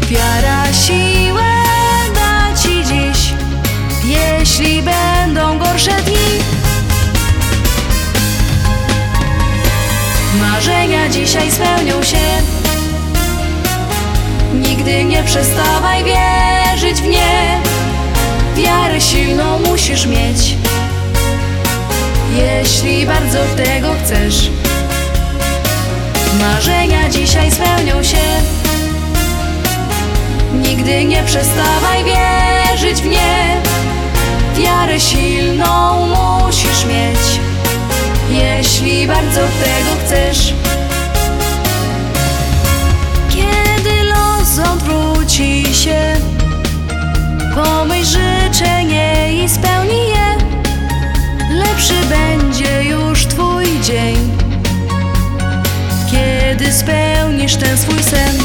Wiara siłę da ci dziś, jeśli będą gorsze dni. Marzenia dzisiaj spełnią się. Nigdy nie przestawaj wierzyć w nie. Wiarę silną musisz mieć, jeśli bardzo tego chcesz. Marzenia dzisiaj spełnią się. Nigdy nie przestawaj wierzyć w nie. Wiarę silną musisz mieć, jeśli bardzo tego chcesz. Kiedy los odwróci się, pomyśl życzenie i spełnij je. Lepszy będzie już Twój dzień, kiedy spełnisz ten swój sen.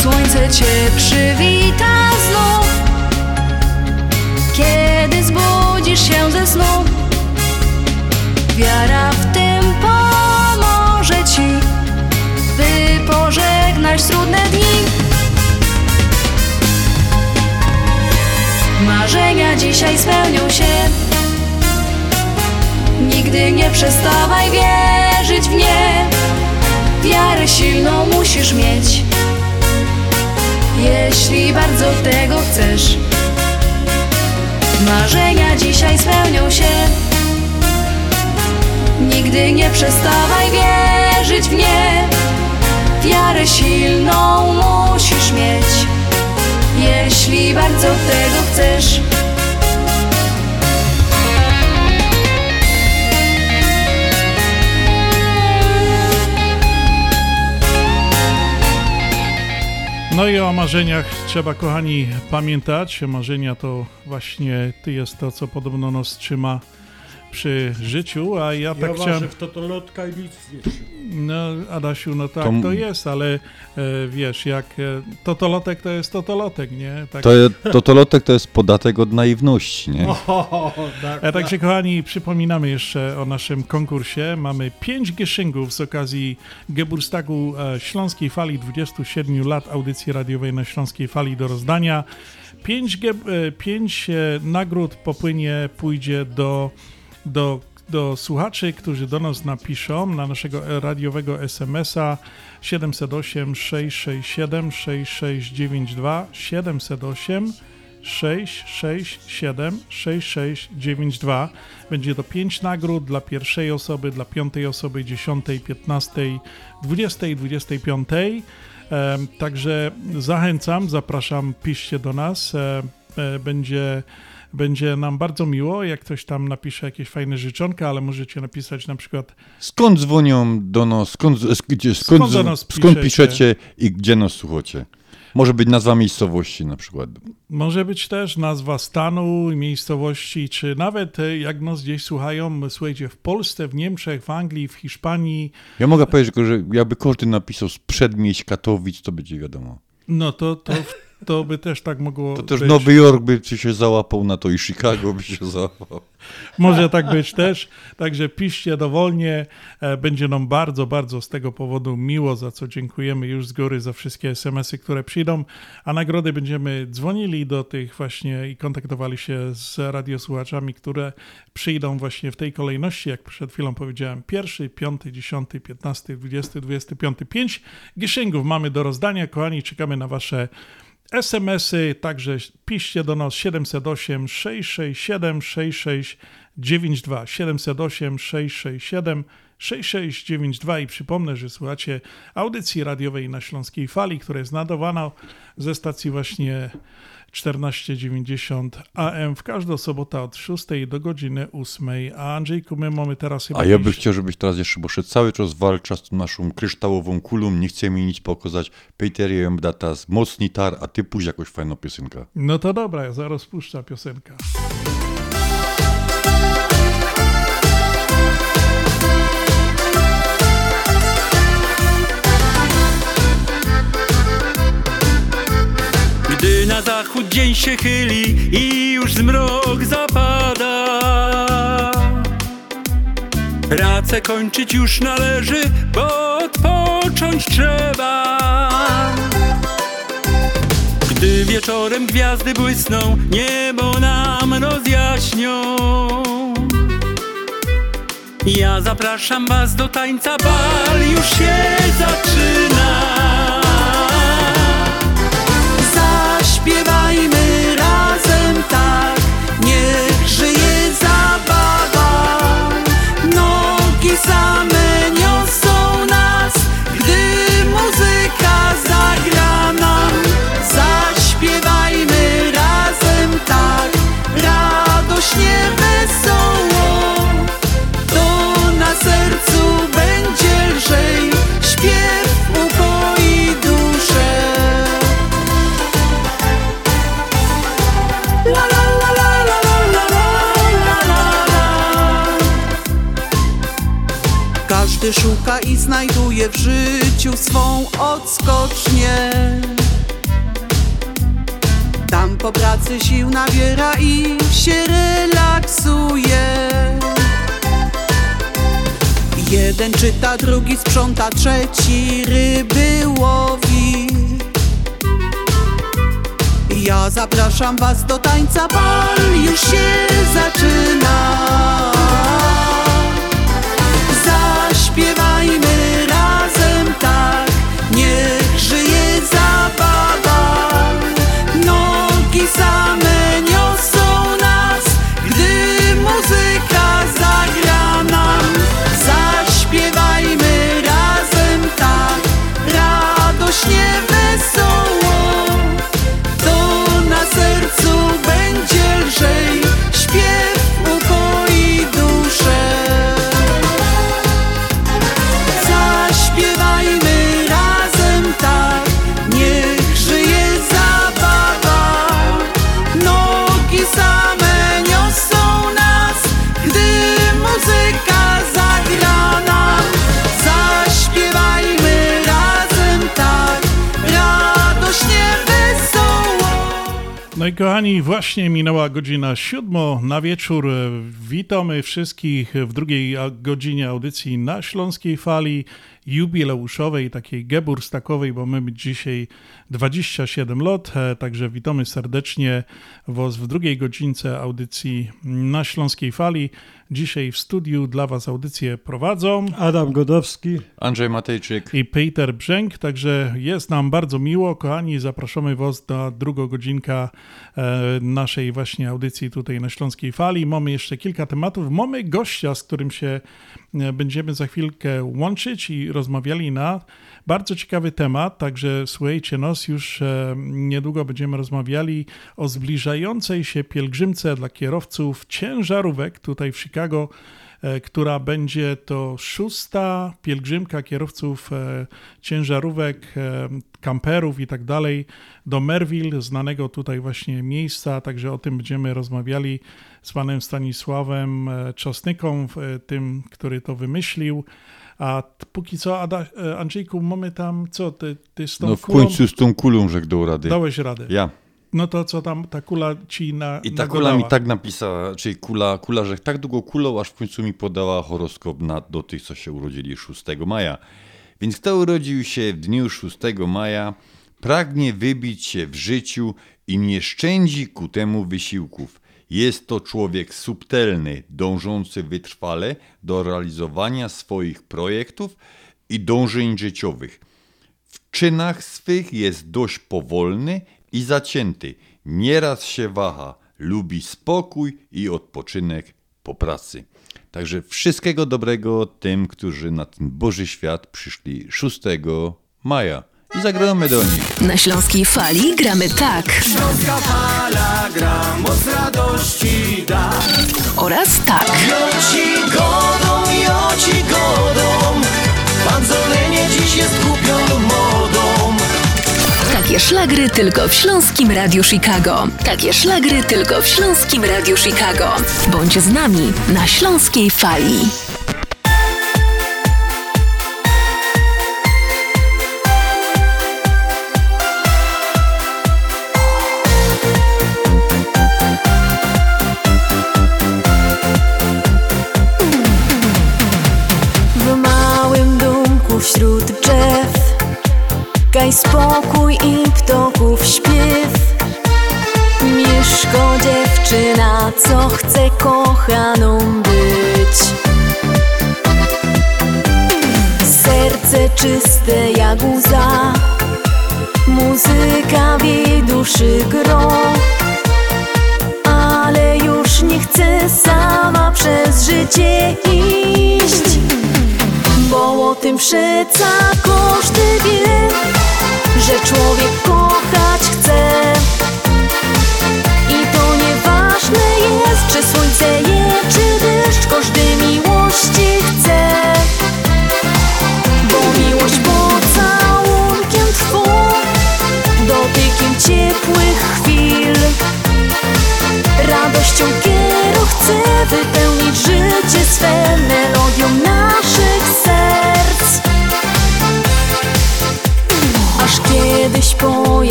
Słońce Cię przywita znów, kiedy zbudzisz się ze snu. Wiara w tym pomoże Ci, by pożegnać trudne dni. Marzenia dzisiaj spełnią się. Nigdy nie przestawaj wierzyć w nie. Wiarę silną musisz mieć, jeśli bardzo tego chcesz. Marzenia dzisiaj spełnią się. Nigdy nie przestawaj wierzyć w nie. Wiarę silną musisz mieć, jeśli bardzo tego chcesz. No i o marzeniach trzeba, kochani, pamiętać. Marzenia to właśnie ty jest to, co podobno nas trzyma przy życiu, a ja tak ja chciałem... ważę w totolotka i nic nie. No, Adasiu, no tak, To- to, jest, ale e, wiesz, jak e, totolotek to jest totolotek, nie? Tak. To, to, to jest podatek od naiwności, nie? O, tak, E, Także kochani, przypominamy jeszcze o naszym konkursie. Mamy 5 gieszingów z okazji Geburstagu Śląskiej Fali 27 lat audycji radiowej na Śląskiej Fali do rozdania. 5, pięć e, nagród popłynie, pójdzie do, do, do słuchaczy, którzy do nas napiszą na naszego radiowego SMS-a 708 667 6692 708 667 6692. Będzie to 5 nagród dla pierwszej osoby, dla piątej osoby, 10, 15, 20 i 25. Em, Także zachęcam, zapraszam, piszcie do nas. E, e, Będzie, będzie nam bardzo miło, jak ktoś tam napisze jakieś fajne życzonka, ale możecie napisać na przykład Skąd dzwonią do nas, skąd, skąd, Skąd do nas skąd piszecie? piszecie i gdzie nas słuchacie? Może być nazwa miejscowości na przykład. Może być też nazwa stanu, miejscowości, czy nawet e, jak nas gdzieś słuchają, słuchajcie, w Polsce, w Niemczech, w Anglii, w Hiszpanii, Ja mogę powiedzieć, że jakby każdy napisał z przedmieść Katowic, to będzie wiadomo. no to, to, to by też tak mogło To też być. Nowy Jork by się załapał na to i Chicago by się załapał. Może tak być też. Także piszcie dowolnie. E, Będzie nam bardzo, bardzo z tego powodu miło, za co dziękujemy już z góry za wszystkie SMS-y, które przyjdą. A nagrody będziemy dzwonili do tych właśnie i kontaktowali się z radiosłuchaczami, które przyjdą właśnie w tej kolejności, jak przed chwilą powiedziałem, pierwszy, piąty, dziesiąty, piętnasty, dwudziesty, dwudziesty piąty, pięć gieszęgów mamy do rozdania. Kochani, czekamy na wasze SMS-y, także piszcie do nas 708 667 6692 708 667 6692 i przypomnę, że słuchacie audycji radiowej na Śląskiej Fali, która jest nadawana ze stacji właśnie 1490 AM w każdą sobotę od 6 do godziny 8. A Andrzejku, my mamy teraz chyba A ja bym chciał, żebyś teraz jeszcze, bo się cały czas walcza z tą naszą kryształową kulą, nie chce mi nic pokazać. Peter jem data z mocni tar, a ty pójdź jakąś fajną piosenkę. No to dobra, ja zaraz puszczę piosenka. Gdy na zachód dzień się chyli i już zmrok zapada. Pracę kończyć już należy, bo odpocząć trzeba. Gdy wieczorem gwiazdy błysną, niebo nam rozjaśnią. Ja zapraszam was do tańca, bal już się zaczyna summer. Każdy szuka i znajduje w życiu swą odskocznię. Tam po pracy sił nabiera i się relaksuje. Jeden czyta, drugi sprząta, trzeci ryby łowi. Ja zapraszam was do tańca, bal już się zaczyna. Zaśpiewajmy razem tak, niech żyje zabawa. Nogi same niosą nas, gdy muzyka zagra nam. Zaśpiewajmy razem tak, radośnie, wesoło. To na sercu będzie lżej, śpiew kochani, właśnie minęła godzina siódma na wieczór. Witamy wszystkich w drugiej godzinie audycji na Śląskiej Fali jubileuszowej, takiej geburstakowej, bo mamy dzisiaj 27 lat, e, także witamy serdecznie Was w drugiej godzince audycji na Śląskiej Fali. Dzisiaj w studiu dla Was audycję prowadzą Adam Godowski, Andrzej Matejczyk i Peter Brzęk, także jest nam bardzo miło, kochani, zapraszamy Was na drugą godzinkę e, naszej właśnie audycji tutaj na Śląskiej Fali. Mamy jeszcze kilka tematów, mamy gościa, z którym się będziemy za chwilkę łączyć i rozmawiali na bardzo ciekawy temat, także słuchajcie nas, już e, niedługo będziemy rozmawiali o zbliżającej się pielgrzymce dla kierowców ciężarówek tutaj w Chicago, e, która będzie to szósta pielgrzymka kierowców e, ciężarówek, e, kamperów i tak dalej do Merville, znanego tutaj właśnie miejsca, także o tym będziemy rozmawiali z panem Stanisławem e, Czosnyką, e, tym, który to wymyślił. A póki co, Ada, e, Andrzejku, mamy tam, co, ty, ty z tą No w kulą końcu z tą kulą rzekł do rady. dałeś radę. Ja. No to co tam, ta kula ci na I ta nagadała? kula mi tak napisała, czyli kula, kula, że tak długo kulą, aż w końcu mi podała horoskop na, do tych, co się urodzili 6 maja. Więc kto urodził się w dniu 6 maja, pragnie wybić się w życiu i nie szczędzi ku temu wysiłków. Jest to człowiek subtelny, dążący wytrwale do realizowania swoich projektów i dążeń życiowych. W czynach swych jest dość powolny i zacięty. Nieraz się waha, lubi spokój i odpoczynek po pracy. Także wszystkiego dobrego tym, którzy na ten Boży świat przyszli 6 maja. I zagramy do nich. Na Śląskiej Fali gramy tak. Śląska fala gra, moc radości da. Oraz tak. Joci godą, joci godą Panzolenie dziś jest głupią modą Takie szlagry tylko w Śląskim Radiu Chicago. Takie szlagry tylko w Śląskim Radiu Chicago. Bądź z nami na Śląskiej Fali. Daj spokój i ptoków śpiew. Mieszko dziewczyna, co chce kochaną być. Serce czyste jak łza. Muzyka w jej duszy gro. Ale już nie chce sama przez życie iść bo o tym przeca każdy wie, że człowiek kochać chce. I to nieważne jest, czy słońce je,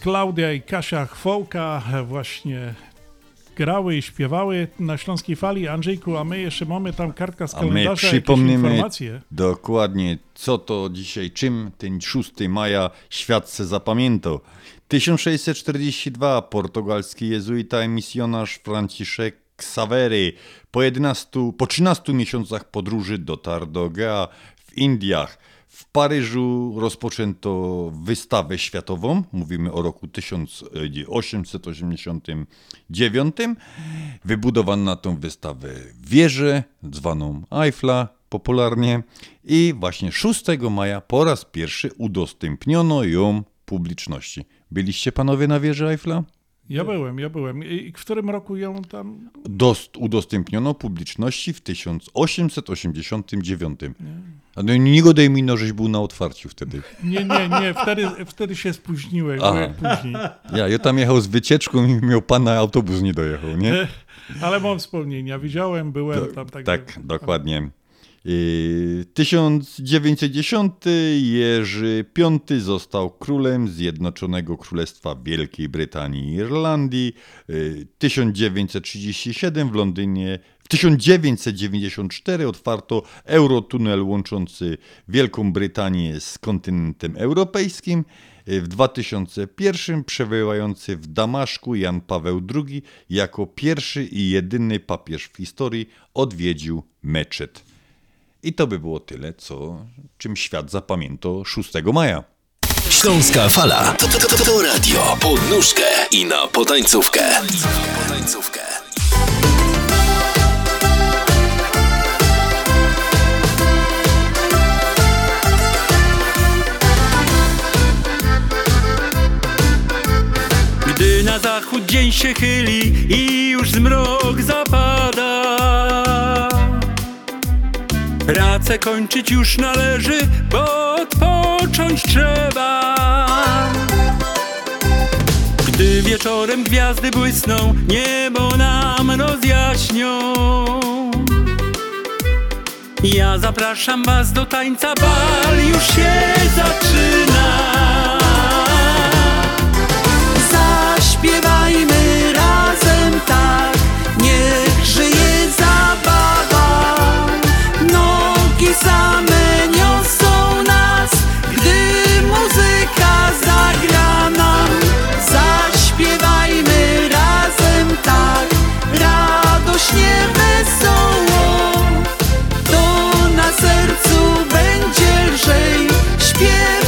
Klaudia i Kasia Chwołka właśnie grały i śpiewały na Śląskiej Fali. Andrzejku, a my jeszcze mamy tam kartka z A my kalendarza, przypomnimy informacje. dokładnie, co to dzisiaj, czym ten 6 maja świat se zapamiętał. 1642 portugalski jezuita i misjonarz Franciszek Xavery po, 11, po 13 miesiącach podróży dotarł do Gea w Indiach. W Paryżu rozpoczęto wystawę światową, mówimy o roku 1889. Wybudowano na tą wystawę wieżę, zwaną Eiffla popularnie i właśnie 6 maja po raz pierwszy udostępniono ją publiczności. Byliście panowie na wieży Eiffla? Ja byłem, ja byłem. I w którym roku ją tam... Dost, udostępniono publiczności w 1889. A no nie godaj mi, no, żeś był na otwarciu wtedy. Nie, nie, nie, wtedy, wtedy się spóźniłem, Aha. później. Ja, ja tam jechał z wycieczką i miał pana autobus nie dojechał, nie? Ale mam wspomnienia, widziałem, byłem tam. Tak, Tak, dokładnie. Yy, 1910 Jerzy V został królem Zjednoczonego Królestwa Wielkiej Brytanii i Irlandii. Yy, 1937 w Londynie, w 1994 otwarto Eurotunel łączący Wielką Brytanię z kontynentem europejskim. Yy, W 2001 przebywający w Damaszku Jan Paweł II jako pierwszy i jedyny papież w historii odwiedził meczet. I to by było tyle, co, czym świat zapamiętał 6 maja. Śląska fala to, to, to, to radio pod nóżkę i na potańcówkę. potańcówkę. Gdy na zachód dzień się chyli i już zmrok zapada Pracę kończyć już należy, bo odpocząć trzeba. Gdy wieczorem gwiazdy błysną, niebo nam rozjaśnią. Ja zapraszam was do tańca, bal już się zaczyna. Zaśpiewajmy razem tak, same niosą nas, gdy muzyka zagra nam. Zaśpiewajmy razem tak, radośnie, wesoło. To na sercu będzie lżej, śpiew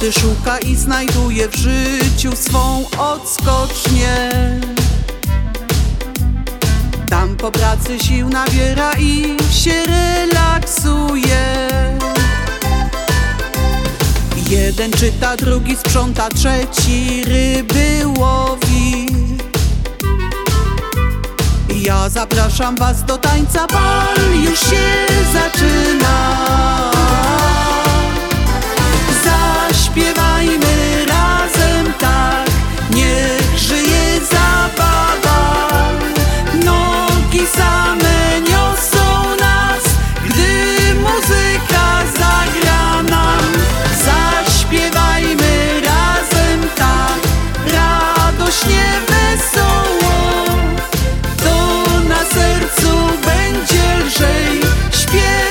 Każdy szuka i znajduje w życiu swą odskocznię. Tam po pracy sił nabiera i się relaksuje. Jeden czyta, drugi sprząta, trzeci ryby łowi. Ja zapraszam was do tańca, bal już się zaczyna. Zaśpiewajmy razem tak, niech żyje zabawa. Nogi same niosą nas, gdy muzyka zagra nam. Zaśpiewajmy razem tak, radośnie, wesoło. To na sercu będzie lżej, śpiew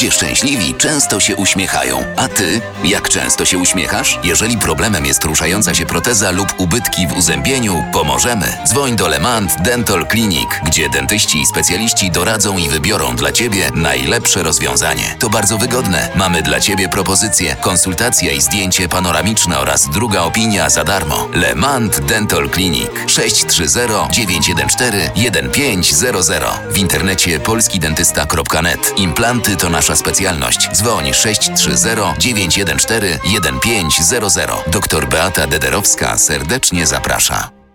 Ludzie szczęśliwi często się uśmiechają. A ty, jak często się uśmiechasz? Jeżeli problemem jest ruszająca się proteza lub ubytki w uzębieniu, pomożemy. Dzwoń do Lemant Dental Clinic, gdzie dentyści i specjaliści doradzą i wybiorą dla ciebie najlepsze rozwiązanie. To bardzo wygodne. Mamy dla ciebie propozycję, konsultacja i zdjęcie panoramiczne oraz druga opinia za darmo. Lemant Dental Clinic 630 914 1500 w internecie polskidentysta.net. Implanty to nasza specjalność. Dzwoń 630 914 1500. Doktor Beata Dederowska serdecznie zaprasza.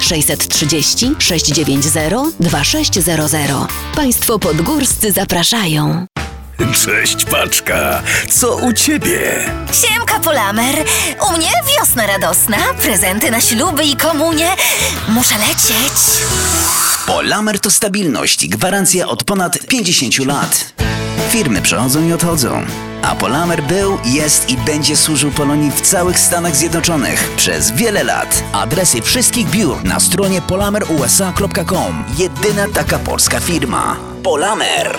630 690 2600. Państwo podgórscy zapraszają. Cześć paczka, co u ciebie? Siemka Polamer, u mnie wiosna radosna, prezenty na śluby i komunie. Muszę lecieć. Polamer to stabilność i gwarancja od ponad 50 lat. Firmy przychodzą i odchodzą. A Polamer był, jest i będzie służył Polonii w całych Stanach Zjednoczonych przez wiele lat. Adresy wszystkich biur na stronie polamerusa.com. Jedyna taka polska firma. Polamer.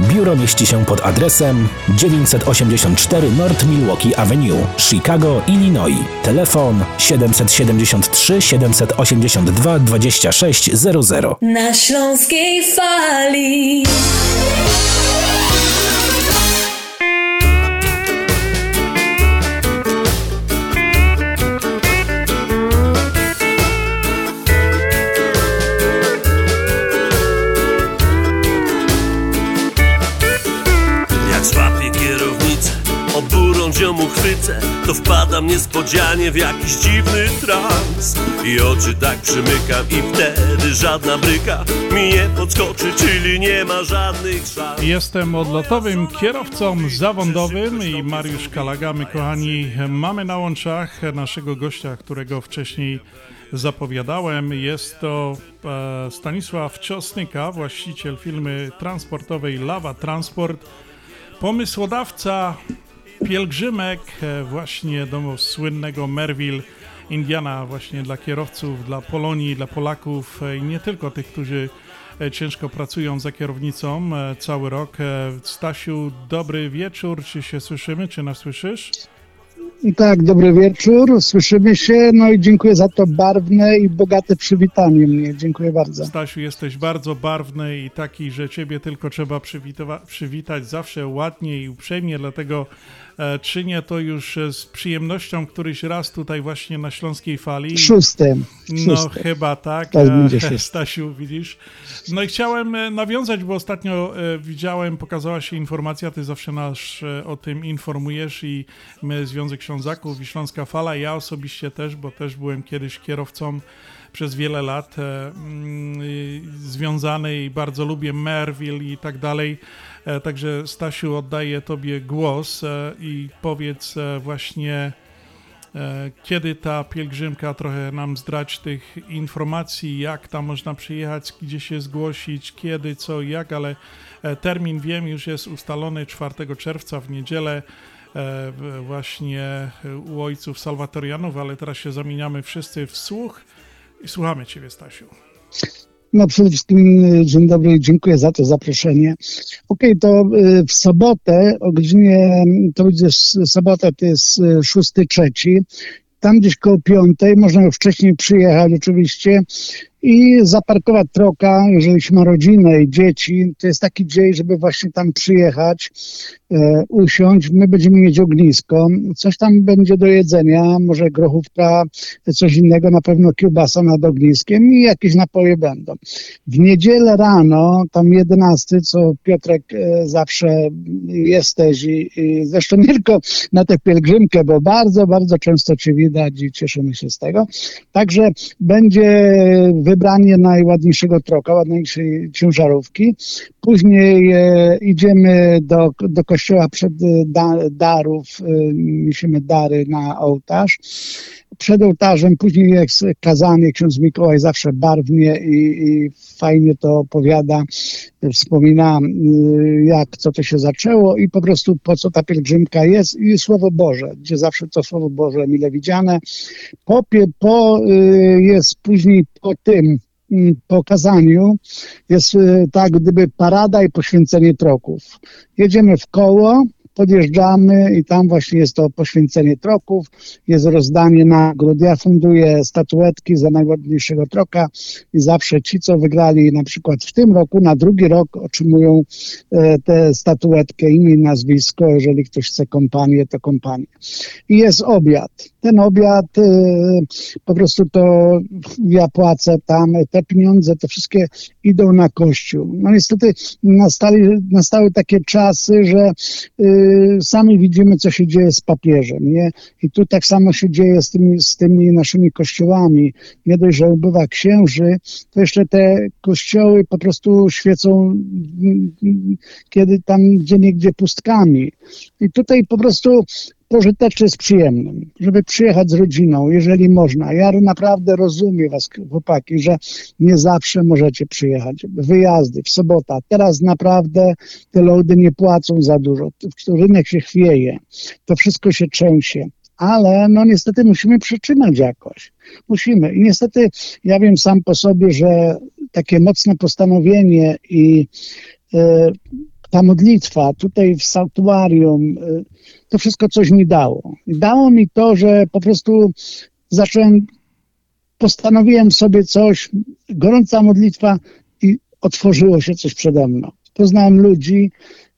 Biuro mieści się pod adresem 984 North Milwaukee Avenue, Chicago, Illinois. Telefon 773 782 2600. Na śląskiej fali. Ją uchwycę To wpadam niespodzianie w jakiś dziwny trans I oczy tak przymykam i wtedy żadna bryka Mi nie podskoczy, czyli nie ma żadnych szans Jestem odlotowym kierowcą zawodowym i Mariusz Kalaga. My, kochani, mamy na łączach naszego gościa, którego wcześniej zapowiadałem. Jest to e, Stanisław Ciosnyka, właściciel firmy transportowej Lawa Transport, pomysłodawca pielgrzymek e, właśnie do słynnego Merville, Indiana, właśnie dla kierowców, dla Polonii, dla Polaków e, i nie tylko tych, którzy e, ciężko pracują za kierownicą cały rok. Stasiu, dobry wieczór. Czy się słyszymy? Czy nas słyszysz? Tak, dobry wieczór, słyszymy się, no i dziękuję za to barwne i bogate przywitanie mnie, dziękuję bardzo. Stasiu, jesteś bardzo barwny i taki, że ciebie tylko trzeba przywitać zawsze ładnie i uprzejmie, dlatego czynię to już e, z przyjemnością któryś raz tutaj właśnie na Śląskiej Fali. Szóstym. No szóstym. chyba tak, Teraz e, będzie. Stasiu, widzisz. No i chciałem e, nawiązać, bo ostatnio e, widziałem, pokazała się informacja, ty zawsze nas e, o tym informujesz i my, Związek Ślązaków i Śląska Fala, ja osobiście też, bo też byłem kiedyś kierowcą przez wiele lat e, mm, związany i bardzo lubię Merville i tak dalej. E, Także Stasiu, oddaję Tobie głos e, i powiedz właśnie, kiedy ta pielgrzymka, trochę nam zdrać tych informacji, jak tam można przyjechać, gdzie się zgłosić, kiedy, co, jak, ale termin wiem, już jest ustalony 4 czerwca w niedzielę właśnie u ojców salwatorianów, ale teraz się zamieniamy wszyscy w słuch słuchamy Ciebie, Stasiu. No przede wszystkim y, dzień dobry, dziękuję za to zaproszenie. Okej, to y, w sobotę o godzinie, to będzie sobota, to jest y, szósty trzeci. Tam gdzieś koło piątej, można już wcześniej przyjechać oczywiście i zaparkować troka, jeżeli się ma rodzinę i dzieci. To jest taki dzień, żeby właśnie tam przyjechać, e, usiąść. My będziemy mieć ognisko, coś tam będzie do jedzenia, może grochówka, coś innego, na pewno kiełbasa nad ogniskiem i jakieś napoje będą. W niedzielę rano, tam 11, co Piotrek e, zawsze jesteś i, i zresztą nie tylko na tę pielgrzymkę, bo bardzo, bardzo często Cię widać i cieszymy się z tego. Także będzie wybranie najładniejszego troka, ładniejszej ciężarówki. Później e, idziemy do, do kościoła przed e, da, darów, e, niesiemy dary na ołtarz. Przed ołtarzem, później jest kazanie, ksiądz Mikołaj zawsze barwnie i, i fajnie to opowiada, wspomina y, jak, co to się zaczęło i po prostu po co ta pielgrzymka jest i Słowo Boże, gdzie zawsze to Słowo Boże mile widziane. Po, po y, jest później po tym, mm, po kazaniu jest y, tak gdyby parada i poświęcenie troków. Jedziemy w koło, podjeżdżamy i tam właśnie jest to poświęcenie troków, jest rozdanie nagród. Ja funduję statuetki za najładniejszego troka i zawsze ci, co wygrali na przykład w tym roku, na drugi rok otrzymują e, tę statuetkę, imię nazwisko. Jeżeli ktoś chce kompanię, to kompanię. I jest obiad. Ten obiad e, po prostu to ja płacę tam, te pieniądze, te wszystkie idą na kościół. No niestety nastali, nastały takie czasy, że y, sami widzimy, co się dzieje z papieżem, nie? I tu tak samo się dzieje z tymi, z tymi naszymi kościołami. Nie dość, że ubywa księży, to jeszcze te kościoły po prostu świecą mm, mm, kiedy tam gdzie niegdzie pustkami. I tutaj po prostu pożyteczne jest przyjemnym, żeby przyjechać z rodziną, jeżeli można. Ja naprawdę rozumiem was, chłopaki, że nie zawsze możecie przyjechać. Wyjazdy w sobota. Teraz naprawdę te lody nie płacą za dużo. Rynek się chwieje. To wszystko się trzęsie. Ale no niestety musimy przytrzymać jakoś. Musimy. I niestety ja wiem sam po sobie, że takie mocne postanowienie i e, ta modlitwa tutaj w sanktuarium, y, to wszystko coś mi dało. Dało mi to, że po prostu zacząłem, postanowiłem sobie coś, gorąca modlitwa i otworzyło się coś przede mną. Poznałem ludzi,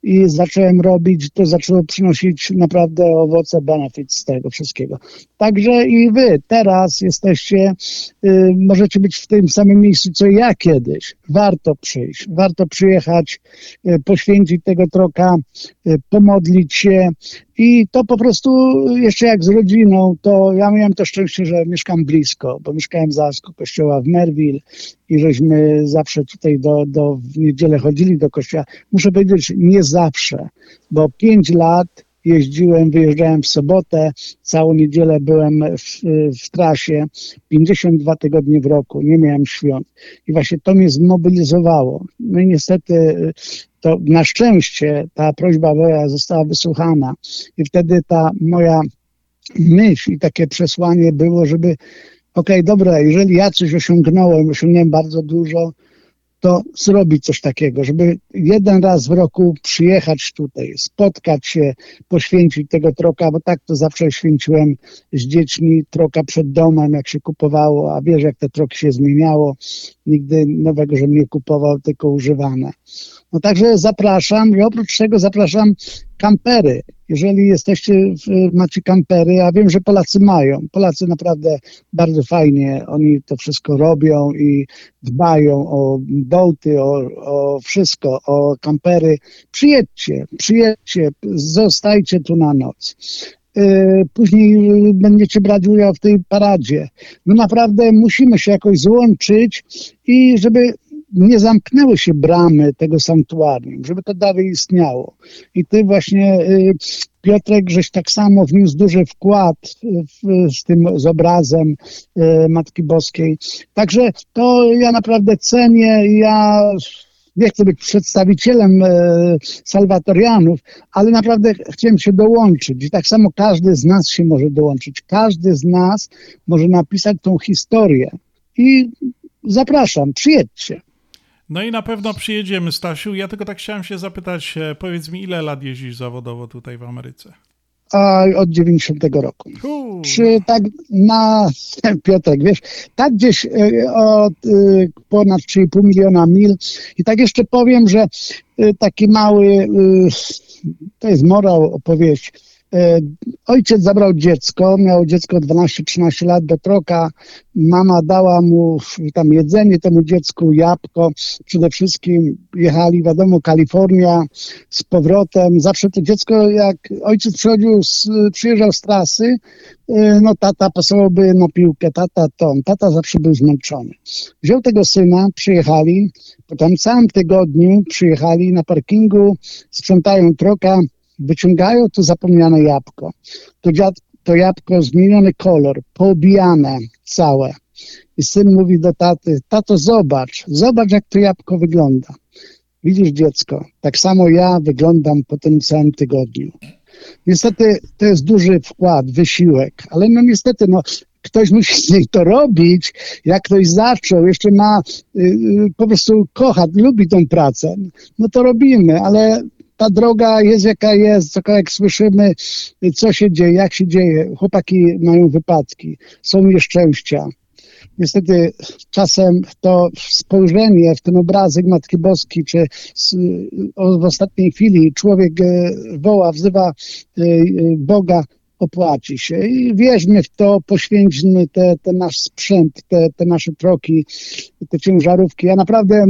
i zacząłem robić, to zaczęło przynosić naprawdę owoce, benefit z tego wszystkiego. Także i wy teraz jesteście, y, możecie być w tym samym miejscu, co ja kiedyś. Warto przyjść, warto przyjechać, y, poświęcić tego troka, y, pomodlić się i to po prostu jeszcze jak z rodziną, to ja miałem to szczęście, że mieszkam blisko, bo mieszkałem za kościoła w Merville i żeśmy zawsze tutaj do, do w niedzielę chodzili do kościoła. Muszę powiedzieć, nie zawsze, bo pięć lat jeździłem, wyjeżdżałem w sobotę, całą niedzielę byłem w, w trasie, 52 tygodnie w roku, nie miałem świąt. I właśnie to mnie zmobilizowało. No i niestety to na szczęście ta prośba moja została wysłuchana i wtedy ta moja myśl i takie przesłanie było, żeby okej, okay, dobra, jeżeli ja coś osiągnąłem, osiągnąłem bardzo dużo, to zrobić coś takiego, żeby jeden raz w roku przyjechać tutaj, spotkać się, poświęcić tego troka, bo tak to zawsze święciłem z dziećmi, troka przed domem, jak się kupowało, a wiesz, jak te troki się zmieniało, nigdy nowego, żebym nie kupował, tylko używane. No także zapraszam i oprócz tego zapraszam kampery. Jeżeli jesteście, macie kampery, a wiem, że Polacy mają. Polacy naprawdę bardzo fajnie, oni to wszystko robią i dbają o dołty, o, o wszystko, o kampery. Przyjedźcie, przyjedźcie, zostajcie tu na noc y, później będziecie brać udział w tej paradzie. No naprawdę musimy się jakoś złączyć i żeby nie zamknęły się bramy tego sanktuarium, żeby to dalej istniało. I ty właśnie, y, Piotrek, żeś tak samo wniósł duży wkład w, z tym, z obrazem y, Matki Boskiej. Także to ja naprawdę cenię, ja nie chcę być przedstawicielem e, salwatorianów, ale naprawdę chciałem się dołączyć. I tak samo każdy z nas się może dołączyć. Każdy z nas może napisać tą historię. I zapraszam, przyjedźcie. No i na pewno przyjedziemy, Stasiu. Ja tylko tak chciałem się zapytać, e, powiedz mi, ile lat jeździsz zawodowo tutaj w Ameryce? A, od 90 roku. Przy tak na, Piotrek, wiesz, tak gdzieś e, od y, ponad 3,5 miliona mil. I tak jeszcze powiem, że taki mały, to jest morał opowieść, E, ojciec zabrał dziecko, miał dziecko 12-13 lat do troka. Mama dała mu tam jedzenie temu dziecku, jabłko. Przede wszystkim jechali, wiadomo, Kalifornia z powrotem. Zawsze to dziecko, jak ojciec przychodził, z, przyjeżdżał z trasy, e, no tata pasowałoby na piłkę, tata tom. Tata zawsze był zmęczony. Wziął tego syna, przyjechali. Po tam całym tygodniu przyjechali na parkingu, sprzątają troka, wyciągają to zapomniane jabłko. To, to jabłko zmieniony kolor, poobijane całe. I syn mówi do taty, tato zobacz, zobacz jak to jabłko wygląda. Widzisz dziecko, tak samo ja wyglądam po tym całym tygodniu. Niestety to jest duży wkład, wysiłek, ale no niestety no, ktoś musi to robić, jak ktoś zaczął, jeszcze ma, y, po prostu kocha, lubi tą pracę, no to robimy, ale ta droga jest jaka jest, jak słyszymy, co się dzieje, jak się dzieje. Chłopaki mają wypadki, są nieszczęścia. Niestety czasem to spojrzenie w ten obrazek Matki Boskiej, czy w ostatniej chwili człowiek e, woła, wzywa e, Boga, opłaci się. I wierzmy w to, poświęćmy te, te nasz sprzęt, te, te nasze troki, te ciężarówki. Ja naprawdę,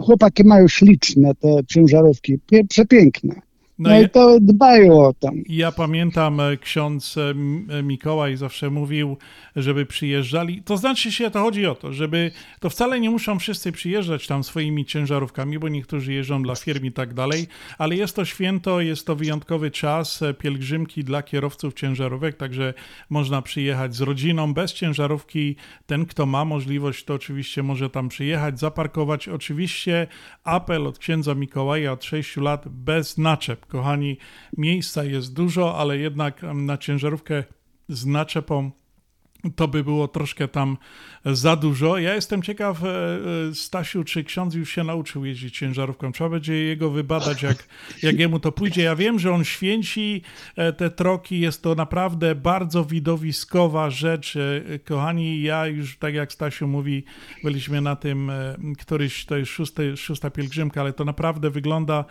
chłopaki mają śliczne te ciężarówki, przepiękne. No, no i, to dbają o to. Ja pamiętam, e, ksiądz e, e, Mikołaj zawsze mówił, żeby przyjeżdżali. To znaczy się, to chodzi o to, żeby, to wcale nie muszą wszyscy przyjeżdżać tam swoimi ciężarówkami, bo niektórzy jeżdżą dla firm i tak dalej, ale jest to święto, jest to wyjątkowy czas, pielgrzymki dla kierowców ciężarówek, także można przyjechać z rodziną, bez ciężarówki. Ten, kto ma możliwość, to oczywiście może tam przyjechać, zaparkować. Oczywiście apel od księdza Mikołaja od 6 lat bez naczep Kochani, miejsca jest dużo, ale jednak na ciężarówkę z naczepą to by było troszkę tam za dużo. Ja jestem ciekaw, e, e, Stasiu, czy ksiądz już się nauczył jeździć ciężarówką. Trzeba będzie jego wybadać, jak, jak jemu to pójdzie. Ja wiem, że on święci e, te troki. Jest to naprawdę bardzo widowiskowa rzecz. Kochani, ja już, tak jak Stasiu mówi, byliśmy na tym któryś, to jest szósty, szósta pielgrzymka, ale to naprawdę wygląda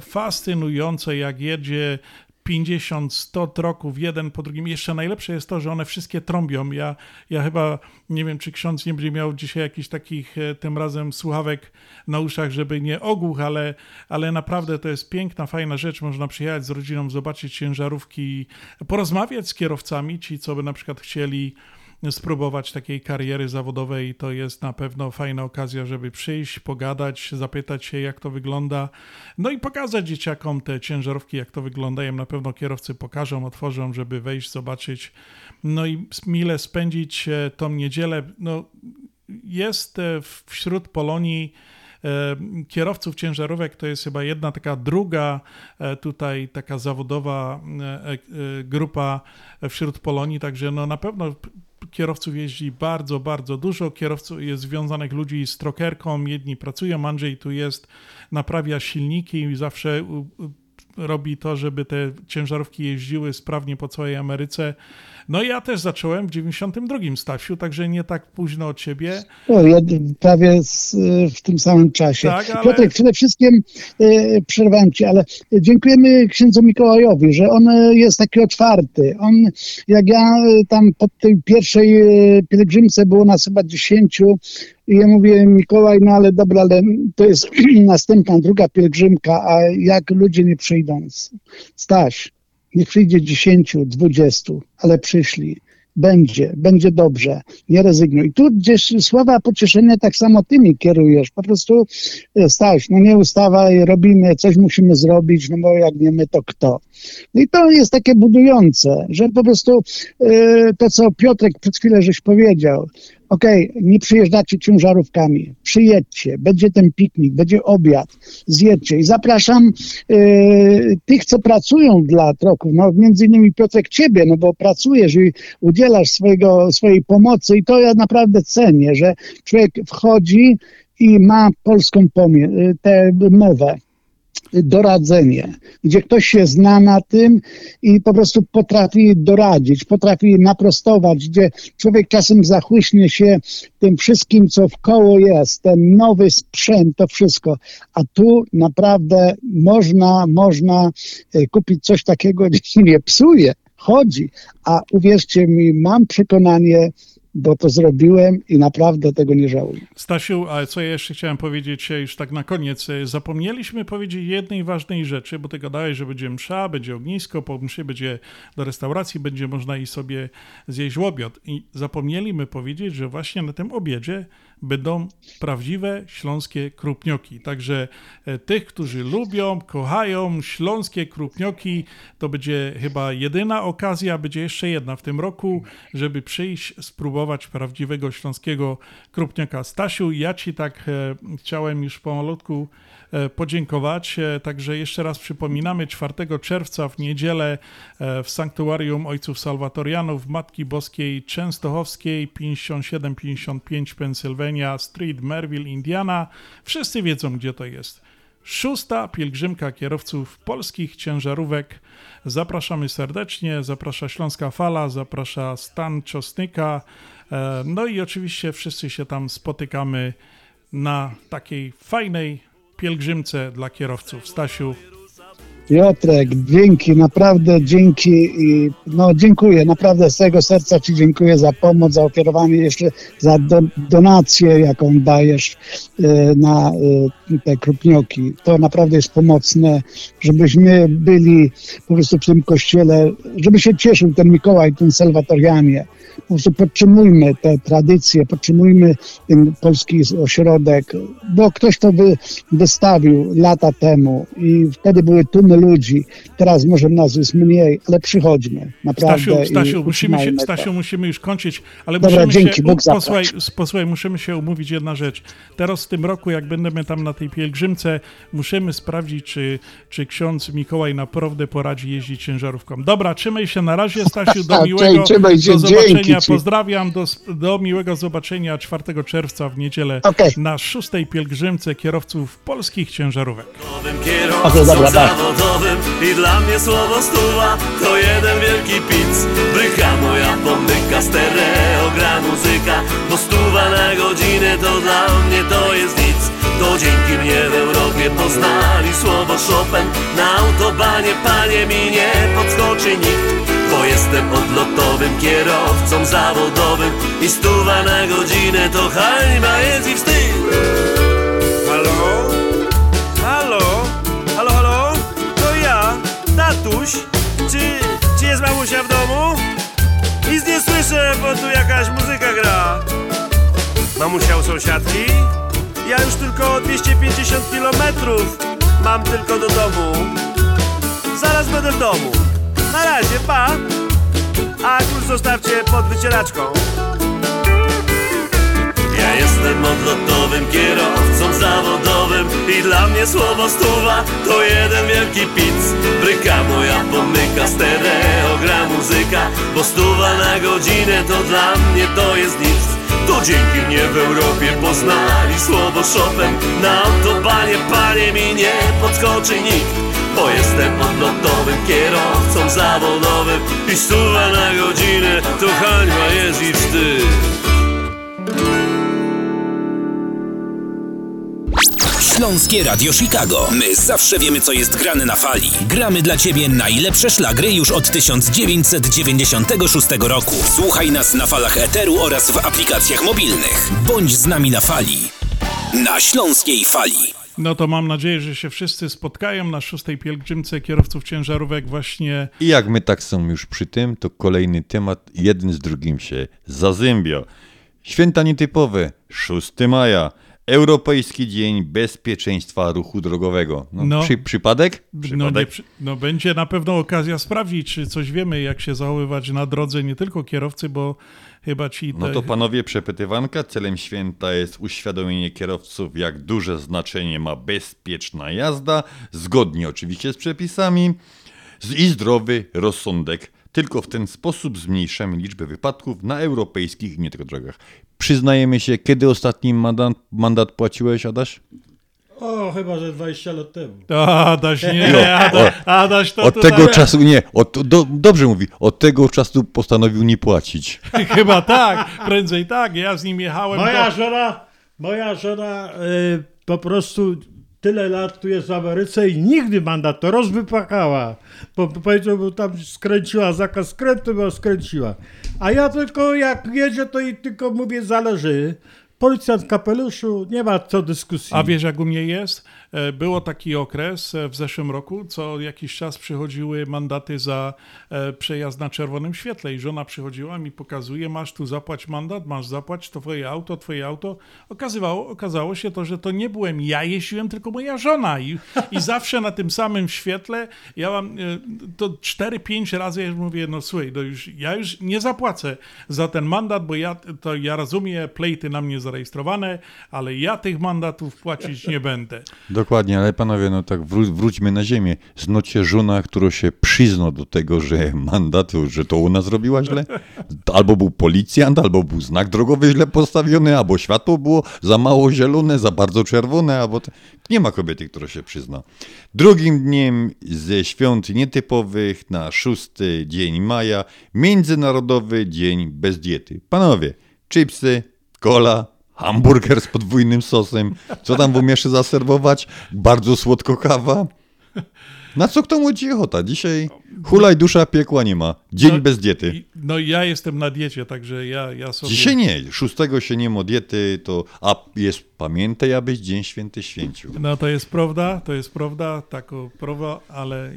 fascynujące, jak jedzie 50, 100 troków, jeden po drugim. Jeszcze najlepsze jest to, że one wszystkie trąbią. Ja, ja chyba nie wiem, czy ksiądz nie będzie miał dzisiaj jakichś takich e, tym razem słuchawek na uszach, żeby nie ogłuch, ale, ale naprawdę to jest piękna, fajna rzecz. Można przyjechać z rodziną, zobaczyć ciężarówki, porozmawiać z kierowcami, ci, co by na przykład chcieli spróbować takiej kariery zawodowej, to jest na pewno fajna okazja, żeby przyjść, pogadać, zapytać się, jak to wygląda, no i pokazać dzieciakom te ciężarówki, jak to wyglądają. Na pewno kierowcy pokażą, otworzą, żeby wejść, zobaczyć, no i mile spędzić e, tą niedzielę. No, jest e, wśród Polonii e, kierowców ciężarówek to jest chyba jedna taka druga tutaj taka zawodowa grupa wśród Polonii, także no na pewno kierowców jeździ bardzo, bardzo dużo. Kierowców jest związanych ludzi z trokerką, jedni pracują, Andrzej tu jest, naprawia silniki i zawsze robi to, żeby te ciężarówki jeździły sprawnie po całej Ameryce. No ja też zacząłem w 92 Stasiu, także nie tak późno od ciebie. No, ja prawie z, w tym samym czasie. Tak, ale... Piotrek, przede wszystkim e, przerwałem ci, ale dziękujemy księdzu Mikołajowi, że on jest taki otwarty. On, jak ja e, tam po tej pierwszej e, pielgrzymce było nas chyba 10 i ja mówię, Mikołaj, no ale dobra, ale to jest następna, druga pielgrzymka, a jak ludzie nie przyjdą? Staś, Niech przyjdzie 10, 20, ale przyszli. Będzie, będzie dobrze, nie rezygnuj. Tu gdzieś słowa pocieszenia tak samo ty mi kierujesz. Po prostu e, Staś, no nie ustawaj, robimy, coś musimy zrobić, no bo jak nie my, to kto? No i to jest takie budujące, że po prostu yy, to, co Piotrek przed chwilą żeś powiedział, okej, okay, nie przyjeżdżacie ciężarówkami, przyjedźcie, będzie ten piknik, będzie obiad, zjedźcie. I zapraszam y, tych, co pracują dla troków, no między innymi Piotrek ciebie, no bo pracujesz i udzielasz swojego, swojej pomocy i to ja naprawdę cenię, że człowiek wchodzi i ma polską pomie- tę mowę doradzenie, gdzie ktoś się zna na tym i po prostu potrafi doradzić, potrafi naprostować, gdzie człowiek czasem zachłyśnie się tym wszystkim, co w koło jest, ten nowy sprzęt, to wszystko. A tu naprawdę można, można e, kupić coś takiego, gdzie się nie psuje, chodzi. A uwierzcie mi, mam przekonanie, bo to zrobiłem i naprawdę tego nie żałuję. Stasiu, a co ja jeszcze chciałem powiedzieć już tak na koniec. Zapomnieliśmy powiedzieć jednej ważnej rzeczy, bo ty gadałeś, że będzie msza, będzie ognisko, po mszy będzie do restauracji, będzie można i sobie zjeść łobiot. I zapomnieliśmy powiedzieć, że właśnie na tym obiedzie będą prawdziwe śląskie krupnioki. Także e, tych, którzy lubią, kochają śląskie krupnioki, to będzie chyba jedyna okazja, będzie jeszcze jedna w tym roku, żeby przyjść, spróbować prawdziwego śląskiego krupnioka. Stasiu, ja ci tak e, chciałem już pomalutku podziękować. E, także jeszcze raz przypominamy, 4 czerwca w niedzielę e, w Sanktuarium Ojców Salwatorianów Matki Boskiej Częstochowskiej 5755 Pennsylvania Street, Merville, Indiana. Wszyscy wiedzą, gdzie to jest. Szósta pielgrzymka kierowców polskich ciężarówek. Zapraszamy serdecznie, zaprasza Śląska Fala, zaprasza Stan Czosnyka. No i oczywiście wszyscy się tam spotykamy na takiej fajnej pielgrzymce dla kierowców. Stasiu. Piotrek, dzięki, naprawdę dzięki no dziękuję, naprawdę z całego serca Ci dziękuję za pomoc, za ofiarowanie jeszcze, za do, donację, jaką dajesz e, na e, te krupnioki. To naprawdę jest pomocne, żebyśmy byli po prostu w tym kościele, żeby się cieszył ten Mikołaj, ten Salwatorianie po prostu podtrzymujmy te tradycje, podtrzymujmy ten polski ośrodek, bo ktoś to wy, wystawił lata temu i wtedy były tłumy ludzi. Teraz może nas jest mniej, ale przychodźmy. Naprawdę. Stasiu, Stasiu, musimy, się. Stasiu musimy już kończyć, ale Dobra, musimy dzięki, się, Bóg posłuchaj, posłuchaj, musimy się umówić jedna rzecz. Teraz w tym roku, jak będziemy tam na tej pielgrzymce, musimy sprawdzić, czy, czy ksiądz Mikołaj naprawdę poradzi jeździć ciężarówką. Dobra, trzymaj się na razie, Stasiu, do miłego trzymaj się, do zobaczenia. Pozdrawiam, do, do miłego zobaczenia 4 czerwca w niedzielę na szóstej pielgrzymce kierowców polskich ciężarówek. Okej, dobra, tak. I dla mnie słowo stuwa. To jeden wielki pic Brycha moja pomyka, stereo gra muzyka. Bo stuwa na godzinę to dla mnie to jest nic. To dzięki mnie w Europie poznali słowo Chopin. Na autobanie panie mi nie podskoczy nikt. Bo jestem odlotowym kierowcą zawodowym I stuwa na godzinę to hańba jest i wstyd tatuś. Czy, czy jest mamusia w domu? Nic nie słyszę, bo tu jakaś muzyka gra. Mamusia u sąsiadki? Ja już tylko 250 kilometrów mam tylko do domu. Zaraz będę w domu. Na razie, pa! A klucz zostawcie pod wycieraczką. Jestem odlotowym kierowcą zawodowym I dla mnie słowo stuwa to jeden wielki pic. Bryka moja pomyka, stereo gra muzyka Bo stuwa na godzinę to dla mnie to jest nic. To dzięki mnie w Europie poznali słowo Chopin. Na autobanie panie mi nie podskoczy nikt bo jestem odlotowym kierowcą zawodowym I stuwa na godzinę to hańba jest i wstyd Śląskie Radio Chicago. My zawsze wiemy, co jest grane na fali. Gramy dla Ciebie najlepsze szlagry już od 1996 roku. Słuchaj nas na falach Eteru oraz w aplikacjach mobilnych. Bądź z nami na fali. Na Śląskiej Fali. No to mam nadzieję, że się wszyscy spotkają na szóstej pielgrzymce kierowców ciężarówek właśnie I jak my tak są już przy tym, to kolejny temat jeden z drugim się zazębia. Święta nietypowe, 6 maja, Europejski Dzień Bezpieczeństwa Ruchu Drogowego. No, No. Przy, przypadek? No, Przypadek? nie, przy- no będzie na pewno okazja sprawdzić, czy coś wiemy, jak się zachowywać na drodze, nie tylko kierowcy, bo chyba ci... No te- to panowie, przepytywanka. Celem święta jest uświadomienie kierowców, jak duże znaczenie ma bezpieczna jazda, zgodnie oczywiście z przepisami z- i zdrowy rozsądek. Tylko w ten sposób zmniejszamy liczbę wypadków na europejskich i nie tylko drogach. Przyznajemy się, kiedy ostatni mandat, mandat płaciłeś, Adaś? O, chyba że 20 lat temu. Adaś, nie, Jo, Ada- Adaś to Od tutaj- tego czasu nie, od, do, dobrze mówi, od tego czasu postanowił nie płacić. Chyba tak, prędzej tak. Ja z nim jechałem. Moja do... żona, moja żona y, po prostu tyle lat tu jest w Ameryce i nigdy mandat to rozwypakała. Bo powiedział, bo tam skręciła zakaz skrętu, bo skręciła. A ja tylko jak jedzie, to i tylko mówię, zależy. Policjant w kapeluszu, nie ma co dyskusji. A wiesz, jak u mnie jest? E, Było taki okres e, w zeszłym roku, co jakiś czas przychodziły mandaty za e, przejazd na czerwonym świetle i żona przychodziła mi pokazuje, masz tu zapłać mandat, masz zapłać, twoje auto, twoje auto. Okazywało, okazało się to, że to nie byłem ja jeździłem, tylko moja żona i, i zawsze na tym samym świetle ja mam to 4-5 razy ja już mówię, no słuchaj, to już, ja już nie zapłacę za ten mandat, bo ja, to ja rozumiem, plejty na mnie zarejestrowane, ale ja tych mandatów płacić nie będę. Dokładnie, ale panowie, no tak wró- wróćmy na ziemię. Znocie żona, która się przyzna do tego, że mandat, że to ona zrobiła źle. Albo był policjant, albo był znak drogowy źle postawiony, albo światło było za mało zielone, za bardzo czerwone, albo... Nie ma kobiety, która się przyzna. Drugim dniem ze świąt nietypowych na 6 dzień maja, Międzynarodowy Dzień Bez Diety. Panowie, chipsy, cola, hamburger z podwójnym sosem, co tam w umiesz zaserwować? Bardzo słodko kawa. Na co kto mu ci ochota? Dzisiaj hulaj dusza, piekła nie ma. Dzień No, bez diety. i- No ja jestem na diecie, także ja, ja sobie... Dzisiaj nie, szóstego się nie ma diety, to a jest, pamiętaj, abyś Dzień Święty święcił. No to jest prawda, to jest prawda, tako prawa, ale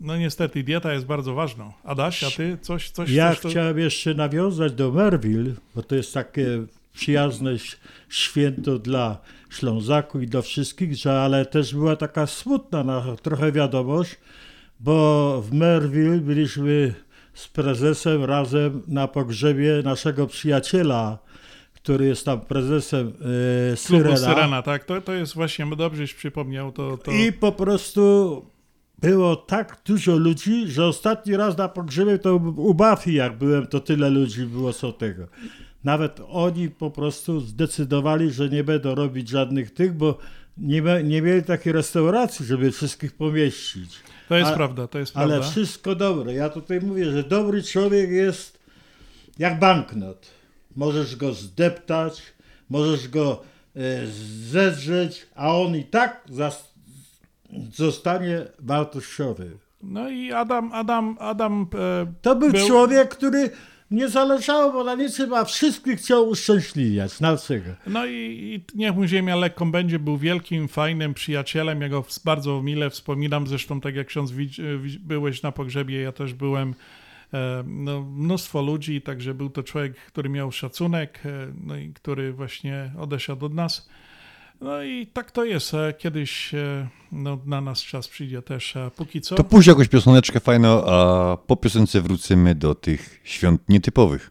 no niestety dieta jest bardzo ważna. Adaś, a ty coś, coś Ja coś, to- chciałem jeszcze nawiązać do Merville, bo to jest takie przyjazne święto dla Ślązaków i dla wszystkich, że ale też była taka smutna na, trochę wiadomość, bo w Merville byliśmy z prezesem razem na pogrzebie naszego przyjaciela, który jest tam prezesem Klubu Syrena. Syrena, tak? To, to jest właśnie, dobrześ przypomniał, to... to... I po prostu było tak dużo ludzi, że ostatni raz na pogrzebie to u Buffy jak byłem, to tyle ludzi było co tego. Nawet oni po prostu zdecydowali, że nie będą robić żadnych tych, bo nie, nie mieli takiej restauracji, żeby wszystkich pomieścić. To jest A- prawda, to jest Ale prawda. wszystko dobre. Ja tutaj mówię, że dobry człowiek jest jak banknot. Możesz go zdeptać, możesz go e, zedrzeć, a on i tak zostanie wartościowy. No i Adam, Adam, Adam... E, To był, człowiek, który nie zależało mu na niczym, a wszystkich chciał uszczęśliwiać. Na? No i, i niech mu ziemia lekką będzie, był wielkim, fajnym przyjacielem, ja go bardzo mile wspominam, zresztą tak jak ksiądz byłeś na pogrzebie, ja też byłem, e, no, mnóstwo ludzi, także był to człowiek, który miał szacunek, e, no i który właśnie odeszedł od nas. No i tak to jest, kiedyś e, no, na nas czas przyjdzie też, póki co... To puść jakąś pioseneczkę fajną, a po piosence wrócimy do tych świąt nietypowych.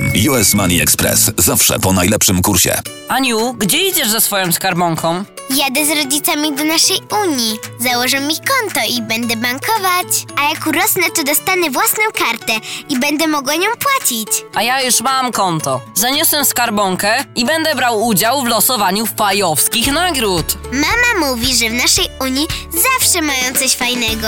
US Money Express zawsze po najlepszym kursie. Aniu, gdzie idziesz ze swoją skarbonką? Jadę z rodzicami do naszej Unii. Założę mi konto i będę bankować. A jak urosnę, to dostanę własną kartę i będę mogła nią płacić. A ja już mam konto. Zaniosę skarbonkę i będę brał udział w losowaniu fajowskich nagród. Mama mówi, że w naszej Unii zawsze mają coś fajnego.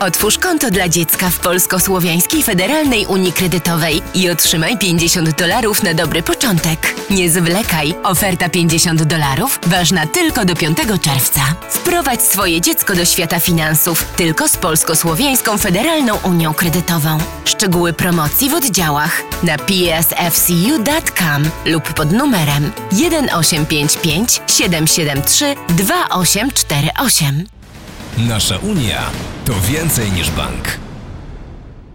Otwórz konto dla dziecka w Polsko-Słowiańskiej Federalnej Unii Kredytowej i otrzymaj 50 dolarów na dobry początek. Nie zwlekaj, oferta 50 dolarów ważna tylko do 5 czerwca. Wprowadź swoje dziecko do świata finansów tylko z Polsko-Słowiańską Federalną Unią Kredytową. Szczegóły promocji w oddziałach na psfcu.com lub pod numerem 1855 773 2848. Nasza Unia to więcej niż bank.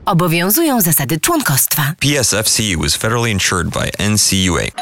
Obowiązują zasady członkostwa. PSFCU is federally insured by NCUA.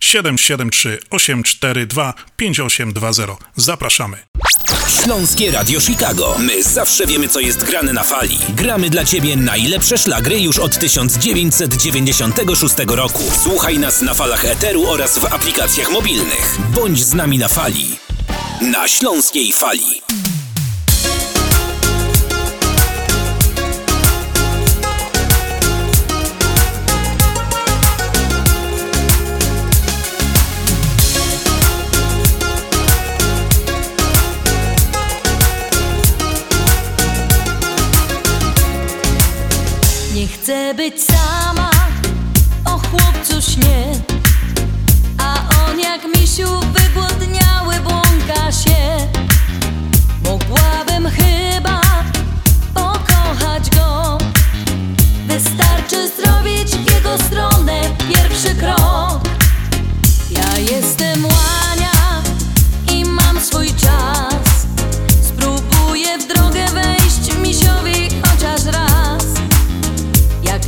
773 842 5820. Zapraszamy. Śląskie Radio Chicago. My zawsze wiemy, co jest grane na fali. Gramy dla Ciebie najlepsze szlagry już od 1996 roku. Słuchaj nas na falach Eteru oraz w aplikacjach mobilnych. Bądź z nami na fali. Na Śląskiej Fali. Nie chcę być sama, o chłopcu śnie A on jak misiu wygłodniały błąka się. Mogłabym chyba pokochać go Wystarczy zrobić w jego stronę pierwszy krok. Ja jestem łania i mam swój czas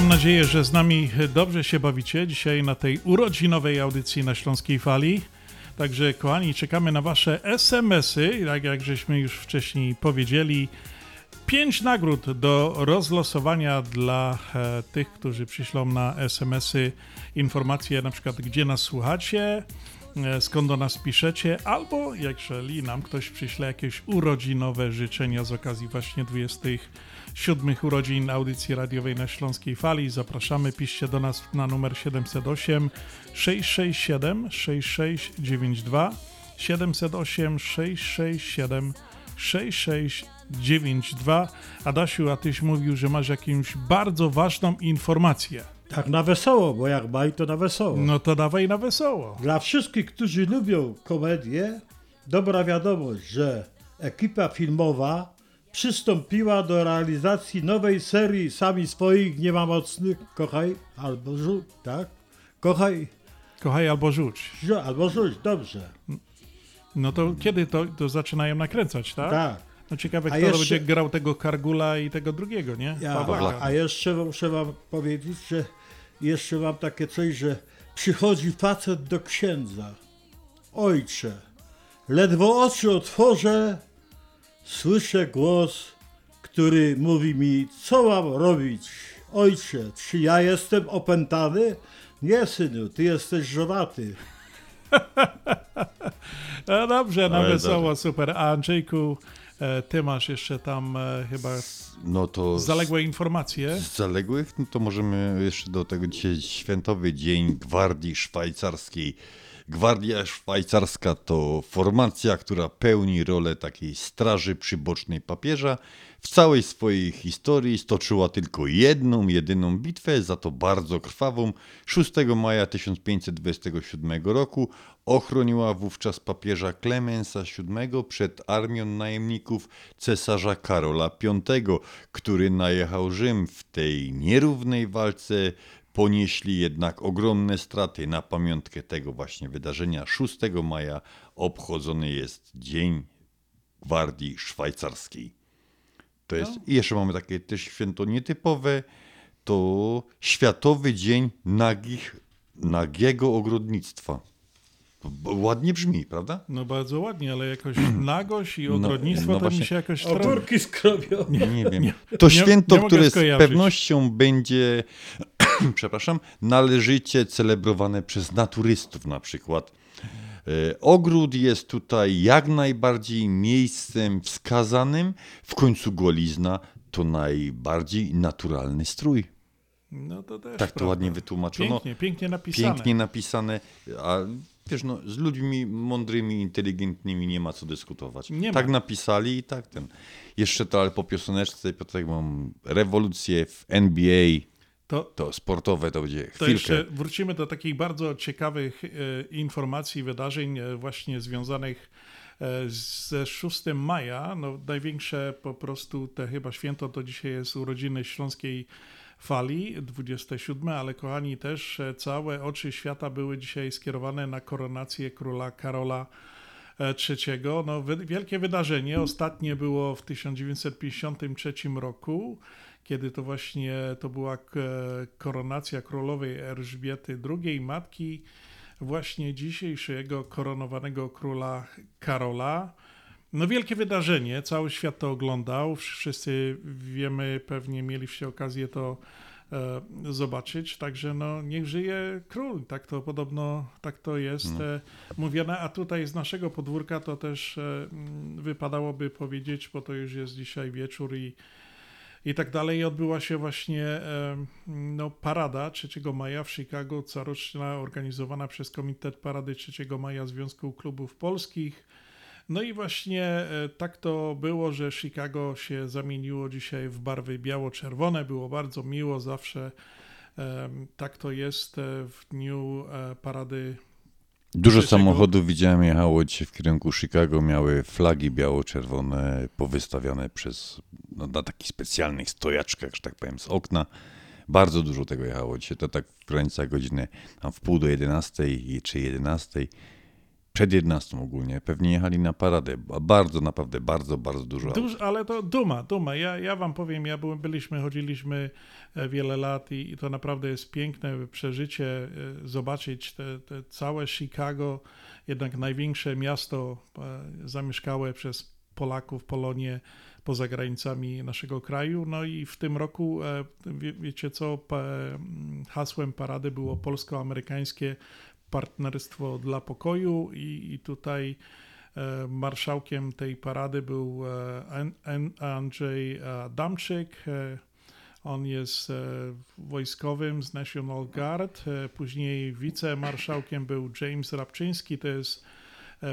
mam nadzieję, że z nami dobrze się bawicie dzisiaj na tej urodzinowej audycji na Śląskiej Fali. Także kochani, czekamy na wasze SMS-y, tak jak żeśmy już wcześniej powiedzieli. Pięć nagród do rozlosowania dla e, tych, którzy przyślą na SMS-y informacje na przykład gdzie nas słuchacie, e, skąd do nas piszecie, albo jeżeli nam ktoś przyśle jakieś urodzinowe życzenia z okazji właśnie 27 urodzin audycji radiowej na Śląskiej Fali. Zapraszamy, piszcie do nas na numer 708 667 6692 708 667 6692. Adasiu, a tyś mówił, że masz jakąś bardzo ważną informację. Tak na wesoło, bo jak baj, to na wesoło. No to dawaj na wesoło. Dla wszystkich, którzy lubią komedię, dobra wiadomość, że ekipa filmowa przystąpiła do realizacji nowej serii Sami swoich nie ma mocnych, kochaj albo rzuć, tak? Kochaj. Kochaj albo rzuć. Rzu- albo rzuć, dobrze. No to kiedy to, to zaczynają nakręcać, tak? Tak. No ciekawe, A kto jeszcze- będzie grał tego Kargula i tego drugiego, nie? Ja, Pawlaka. a jeszcze muszę wam powiedzieć, że jeszcze mam takie coś, że przychodzi facet do księdza. Ojcze, ledwo oczy otworzę, słyszę głos, który mówi mi, co mam robić. Ojcze, czy ja jestem opętany? Nie, synu, ty jesteś żonaty. No dobrze, no Ale wesoło, dobrze. super. A Andrzejku, e, ty masz jeszcze tam e, chyba No to z- zaległe informacje. Z zaległych, no to możemy jeszcze do tego dzisiaj świętowy dzień Gwardii Szwajcarskiej. Gwardia Szwajcarska to formacja, która pełni rolę takiej straży przybocznej papieża. W całej swojej historii stoczyła tylko jedną, jedyną bitwę, za to bardzo krwawą. 6 maja 1527 roku ochroniła wówczas papieża Klemensa VII przed armią najemników cesarza Karola V, który najechał Rzym. W tej nierównej walce ponieśli jednak ogromne straty. Na pamiątkę tego właśnie wydarzenia 6 maja obchodzony jest Dzień Gwardii Szwajcarskiej. To jest, I jeszcze mamy takie też święto nietypowe, to Światowy Dzień Nagich, Nagiego Ogrodnictwa. Ładnie brzmi, prawda? No bardzo ładnie, ale jakoś nagość i No, ogrodnictwo no to mi się jakoś... Ogórki skrobią. Nie, nie wiem. To nie- święto, nie które z pewnością będzie, przepraszam, należycie celebrowane przez naturystów na przykład. E, Ogród jest tutaj jak najbardziej miejscem wskazanym. W końcu golizna to najbardziej naturalny strój. No to też Tak to prawda. ładnie wytłumaczono. Pięknie, pięknie napisane. Pięknie napisane, a wiesz, no, z ludźmi mądrymi, inteligentnymi nie ma co dyskutować. Nie ma. tak napisali i tak ten. Jeszcze to, ale po pioseneczce, po tak mam rewolucję w NBA, To- to, sportowe to będzie To chwilkę. jeszcze wrócimy do takich bardzo ciekawych e, informacji, wydarzeń e, właśnie związanych e, ze 6 maja. No, największe po prostu te chyba święto to dzisiaj jest urodziny Śląskiej Fali, 27, ale kochani też całe oczy świata były dzisiaj skierowane na koronację króla Karola III. No, wielkie wydarzenie. Ostatnie było w 1953 roku, kiedy to właśnie to była koronacja królowej Elżbiety II, matki właśnie dzisiejszego koronowanego króla Karola. No wielkie wydarzenie, cały świat to oglądał, wszyscy wiemy, pewnie mieliście okazję to e, zobaczyć, także no niech żyje król, tak to podobno, tak to jest No. e, mówione, a tutaj z naszego podwórka to też e, wypadałoby powiedzieć, bo to już jest dzisiaj wieczór i i tak dalej. Odbyła się właśnie no, parada 3 maja w Chicago, coroczna, organizowana przez Komitet Parady 3 maja Związku Klubów Polskich. No i właśnie e, tak to było, że Chicago się zamieniło dzisiaj w barwy biało-czerwone. Było bardzo miło zawsze. Tak to jest e, w dniu e, parady Dużo samochodów widziałem jechało dzisiaj w kierunku Chicago, miały flagi biało-czerwone powystawiane przez, no, na takich specjalnych stojaczkach, że tak powiem, z okna. Bardzo dużo tego jechało dzisiaj, to tak w granicach godziny tam w pół do 11 czy 11. Przed 11 ogólnie, pewnie jechali na paradę. Bardzo, naprawdę, bardzo, bardzo dużo. Duż, ale to duma, duma. Ja, ja wam powiem, ja byliśmy, chodziliśmy e, wiele lat i, i to naprawdę jest piękne przeżycie, e, zobaczyć te, te całe Chicago, jednak największe miasto e, zamieszkałe przez Polaków, Polonię poza granicami naszego kraju. No i w tym roku, wie, wiecie co, hasłem parady było polsko-amerykańskie partnerstwo dla pokoju i, i tutaj e, marszałkiem tej parady był e, An- An- Andrzej. E, On jest wojskowym z National Guard. Później wicemarszałkiem był James Rabczyński, to jest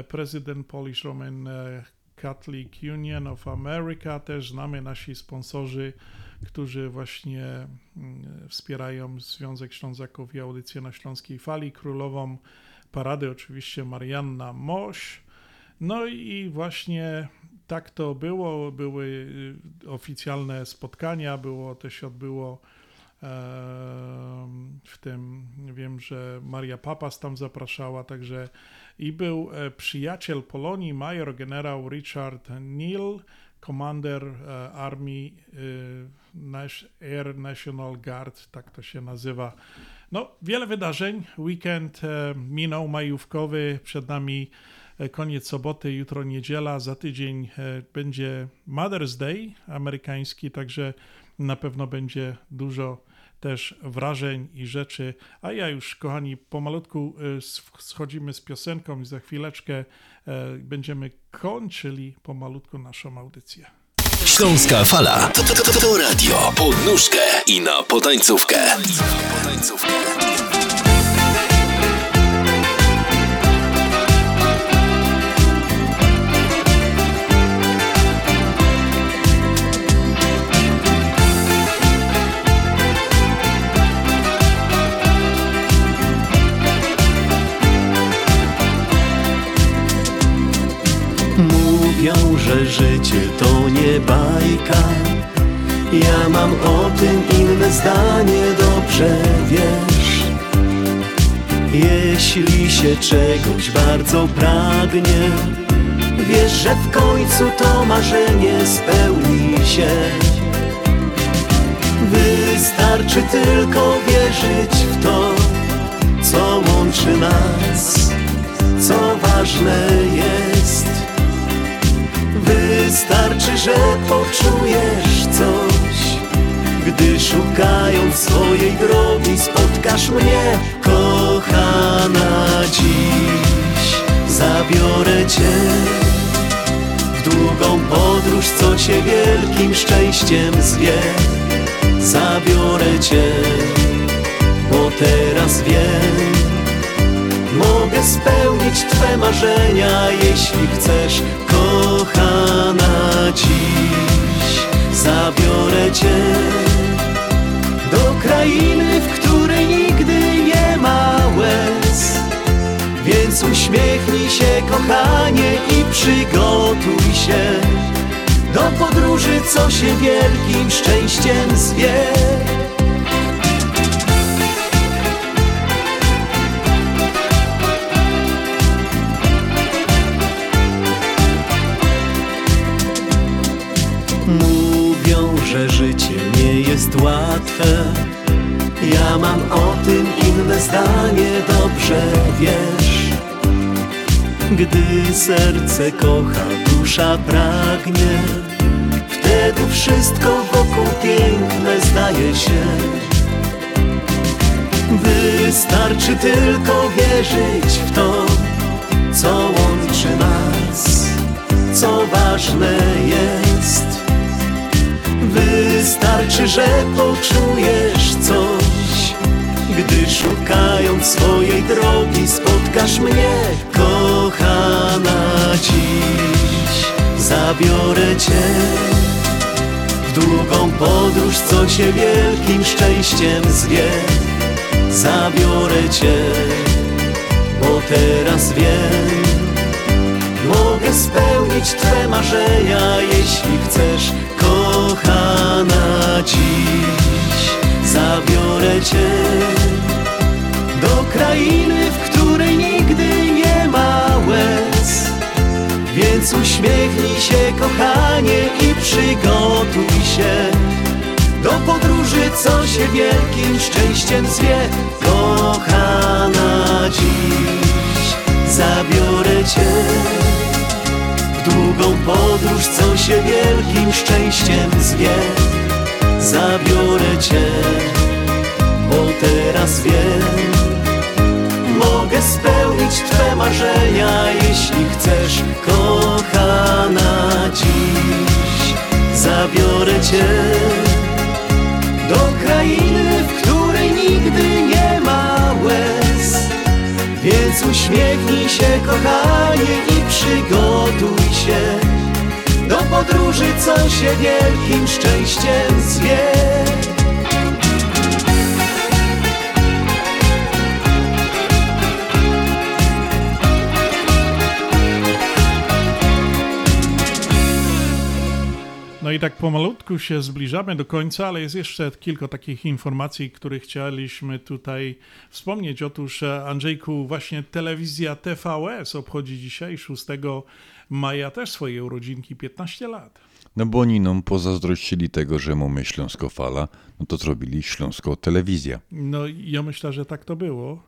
prezydent Polish Roman Catholic Union of America. Też znamy nasi sponsorzy, którzy właśnie mm, wspierają Związek Ślązaków i audycję na Śląskiej Fali. Królową parady oczywiście Marianna Moś. No i właśnie tak to było. Były y, oficjalne spotkania, było też się odbyło w tym, wiem, że Maria Papas tam zapraszała, także i był e, przyjaciel Polonii, major generał Richard Neal, komander e, armii e, Air National Guard, tak to się nazywa. No, wiele wydarzeń. Weekend e, minął majówkowy, przed nami e, koniec soboty, jutro niedziela, za tydzień e, będzie Mother's Day amerykański, także na pewno będzie dużo też wrażeń i rzeczy. A ja już, kochani, pomalutku sch- schodzimy z piosenką i za chwileczkę będziemy kończyli pomalutku naszą audycję. Śląska fala. To, to, to, to radio. Pod nóżkę i na potańcówkę. Mówią, że życie to nie bajka. Ja mam o tym inne zdanie, dobrze wiesz. Jeśli się czegoś bardzo pragnie Wiesz, że w końcu to marzenie spełni się. Wystarczy tylko wierzyć w to, co łączy nas, co ważne jest. Wystarczy, że poczujesz coś, gdy szukając swojej drogi spotkasz mnie, kochana dziś. Zabiorę cię w długą podróż, co cię wielkim szczęściem zwie. Zabiorę cię, bo teraz wiem, mogę spełnić Twe marzenia, jeśli chcesz, kochana dziś. Zabiorę Cię do krainy, w której nigdy nie ma łez. Więc uśmiechnij się, kochanie, i przygotuj się do podróży, co się wielkim szczęściem zwie. Życie nie jest łatwe. Ja mam o tym inne zdanie, dobrze wiesz. Gdy serce kocha, dusza pragnie Wtedy wszystko wokół piękne zdaje się. Wystarczy tylko wierzyć w to, co łączy nas, co ważne jest. Wystarczy, że poczujesz coś, gdy szukając swojej drogi spotkasz mnie, kochana dziś. Zabiorę cię w długą podróż, co cię wielkim szczęściem zwie. Zabiorę cię, bo teraz wiem, mogę spełnić Twe marzenia, jeśli chcesz, kochana dziś. Zabiorę Cię do krainy, w której nigdy nie ma łez. Więc uśmiechnij się, kochanie, i przygotuj się do podróży, co się wielkim szczęściem zwie. Kochana dziś, zabiorę Cię długą podróż, co się wielkim szczęściem zwie. Zabiorę Cię, bo teraz wiem, mogę spełnić Twe marzenia, jeśli chcesz, kochana dziś. Zabiorę Cię do krainy, w której nigdy nie ma łez. Więc uśmiechnij się, kochanie, przygotuj się do podróży, co się wielkim szczęściem zwie. I tak pomalutku się zbliżamy do końca, ale jest jeszcze kilka takich informacji, które chcieliśmy tutaj wspomnieć. Otóż e, Andrzejku, właśnie telewizja TVS obchodzi dzisiaj 6 maja też swoje urodzinki, 15 lat. No bo oni nam pozazdrościli tego, że mamy Śląsko-Fala, no to zrobili Śląsko-Telewizja. No ja myślę, że tak to było.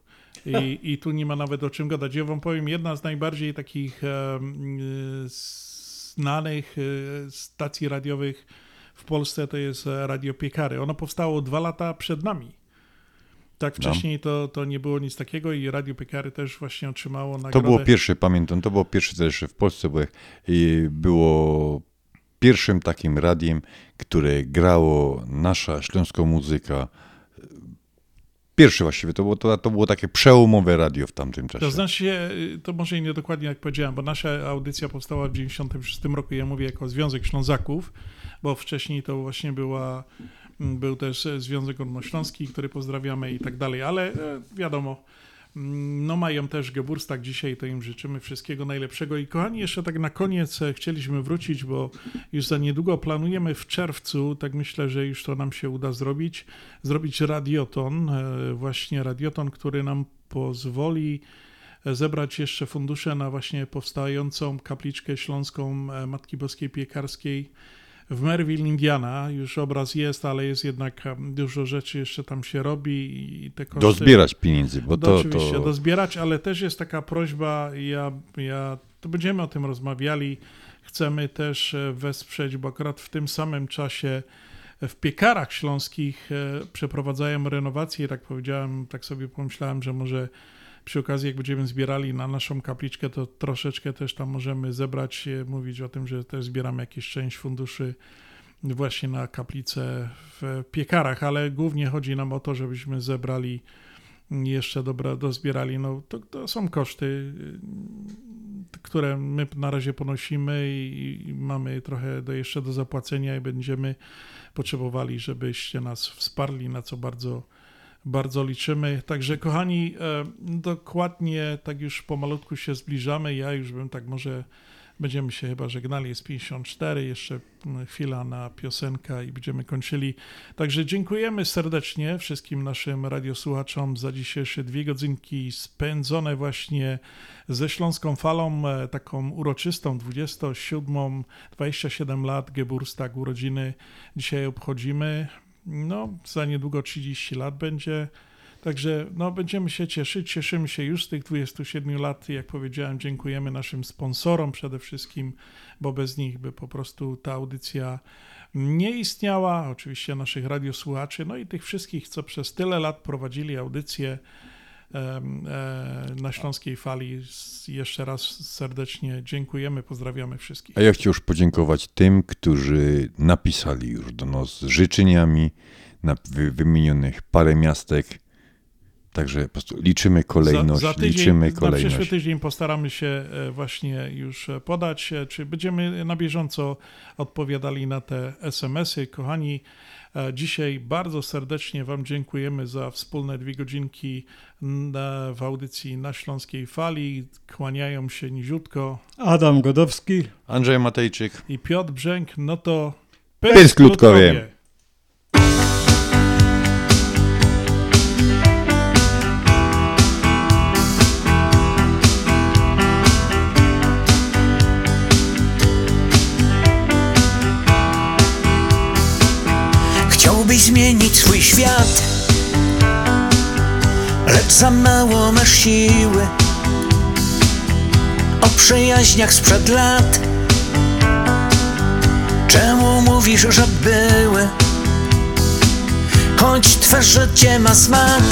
I, I tu nie ma nawet o czym gadać. Ja wam powiem, jedna z najbardziej takich e, znanych e, stacji radiowych w Polsce to jest e, Radio Piekary. Ono powstało dwa lata przed nami. Tak No. wcześniej to, to nie było nic takiego i Radio Piekary też właśnie otrzymało nagrodę. To było pierwsze, pamiętam, to było pierwsze też w Polsce, bo było pierwszym takim radiem, które grało nasza śląska muzyka. Pierwsze właściwie, to było, to, to było takie przełomowe radio w tamtym czasie. To znaczy, to może i niedokładnie jak powiedziałem, bo nasza audycja powstała w 1996 roku, ja mówię jako Związek Ślązaków, bo wcześniej to właśnie była, był też Związek Górnośląski, który pozdrawiamy i tak dalej, ale e, wiadomo, no mają też Geburstak dzisiaj, to im życzymy wszystkiego najlepszego. I kochani, jeszcze tak na koniec e, chcieliśmy wrócić, bo już za niedługo planujemy w czerwcu, tak myślę, że już to nam się uda zrobić, zrobić radioton, e, właśnie radioton, który nam pozwoli e, zebrać jeszcze fundusze na właśnie powstającą kapliczkę śląską Matki Boskiej Piekarskiej w Merville, Indiana. Już obraz jest, ale jest jednak dużo rzeczy jeszcze tam się robi i te koszty... Dozbierać pieniędzy, bo to- Oczywiście, to- dozbierać, ale też jest taka prośba, ja, ja to będziemy o tym rozmawiali, chcemy też e, wesprzeć, bo akurat w tym samym czasie w piekarach śląskich e, przeprowadzają renowację, tak powiedziałem, tak sobie pomyślałem, że może przy okazji, jak będziemy zbierali na naszą kapliczkę, to troszeczkę też tam możemy zebrać, e, mówić o tym, że też zbieramy jakieś część funduszy właśnie na kaplicę w piekarach, ale głównie chodzi nam o to, żebyśmy zebrali jeszcze dobra, dozbierali. No, to, to są koszty, które my na razie ponosimy i, i mamy trochę do, jeszcze do zapłacenia i będziemy potrzebowali, żebyście nas wsparli, na co bardzo, bardzo liczymy. Także kochani, e, dokładnie tak już pomalutku się zbliżamy. Ja już bym tak może Będziemy się chyba żegnali, jest 54, jeszcze mm, chwila na piosenkę i będziemy kończyli. Także dziękujemy serdecznie wszystkim naszym radiosłuchaczom za dzisiejsze dwie godzinki spędzone właśnie ze Śląską Falą, e, taką uroczystą, 27, 27 lat, Geburstak, urodziny dzisiaj obchodzimy. No, za niedługo 30 lat będzie. Także no, będziemy się cieszyć, cieszymy się już z tych 27 lat. Jak powiedziałem, dziękujemy naszym sponsorom przede wszystkim, bo bez nich by po prostu ta audycja nie istniała. Oczywiście naszych radiosłuchaczy, no i tych wszystkich, co przez tyle lat prowadzili audycję na Śląskiej Fali. Jeszcze raz serdecznie dziękujemy, pozdrawiamy wszystkich. A ja chciałem już podziękować tym, którzy napisali już do nas z życzeniami na wy, wymienionych parę miastek. Także po prostu liczymy kolejność, Za, za tydzień, liczymy Na przyszły kolejność. tydzień postaramy się e, właśnie już e, podać, e, czy będziemy na bieżąco odpowiadali na te SMS-y. Kochani, e, dzisiaj bardzo serdecznie Wam dziękujemy za wspólne dwie godzinki na, w audycji na Śląskiej Fali. Kłaniają się niziutko Adam Godowski. Andrzej Matejczyk. i Piotr Brzęk. No to Pysk Ludkowie. Zmienić swój świat. Lecz za mało masz siły O przyjaźniach sprzed lat. Czemu mówisz, że były? Choć twe życie ma smak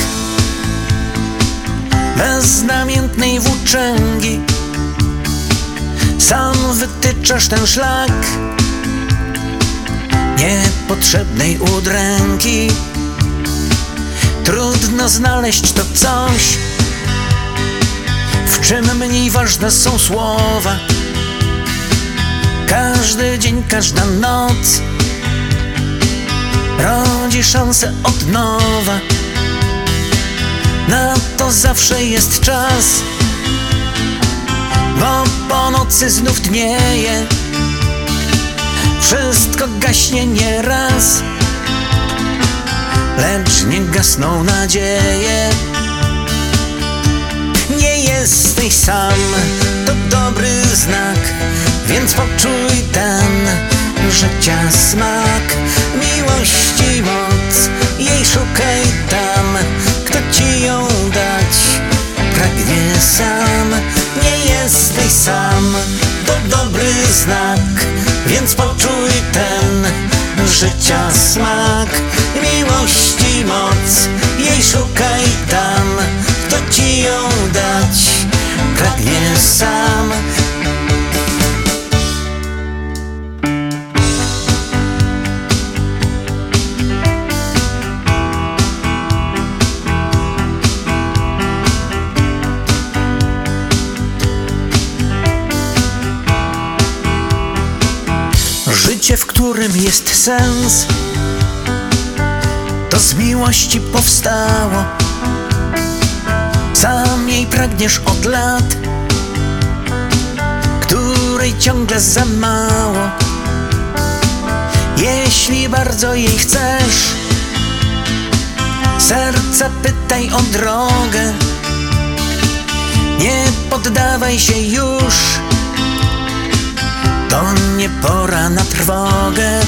Beznamiętnej włóczęgi Sam wytyczasz ten szlak Niepotrzebnej udręki. Trudno znaleźć to coś W czym mniej ważne są słowa. Każdy dzień, każda noc Rodzi szansę od nowa. Na to zawsze jest czas Bo po nocy znów dnieje Wszystko gaśnie nieraz Lecz nie gasną nadzieje. Nie jesteś sam, to dobry znak Więc poczuj ten życia smak. Miłości moc, jej szukaj tam Kto ci ją dać pragnie sam. Nie jesteś sam, to dobry znak Więc poczuj ten życia smak Miłości moc, jej szukaj tam Kto ci ją dać. Pragnie sam którym jest sens. To z miłości powstało. Sam jej pragniesz od lat Której ciągle za mało. Jeśli bardzo jej chcesz Serca pytaj o drogę. Nie poddawaj się już to nie pora na trwogę.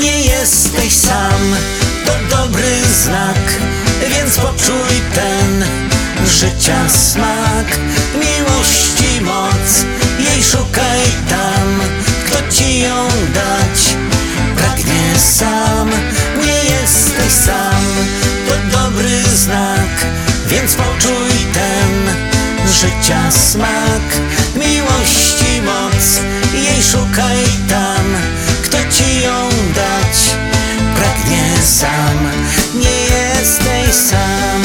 Nie jesteś sam, to dobry znak Więc poczuj ten życia smak. Miłości moc, jej szukaj tam. Kto ci ją dać? Pragnie sam. Nie jesteś sam, to dobry znak Więc poczuj ten życia smak Miłości moc, jej szukaj tam Kto ci ją dać. Pragnie sam Nie jesteś sam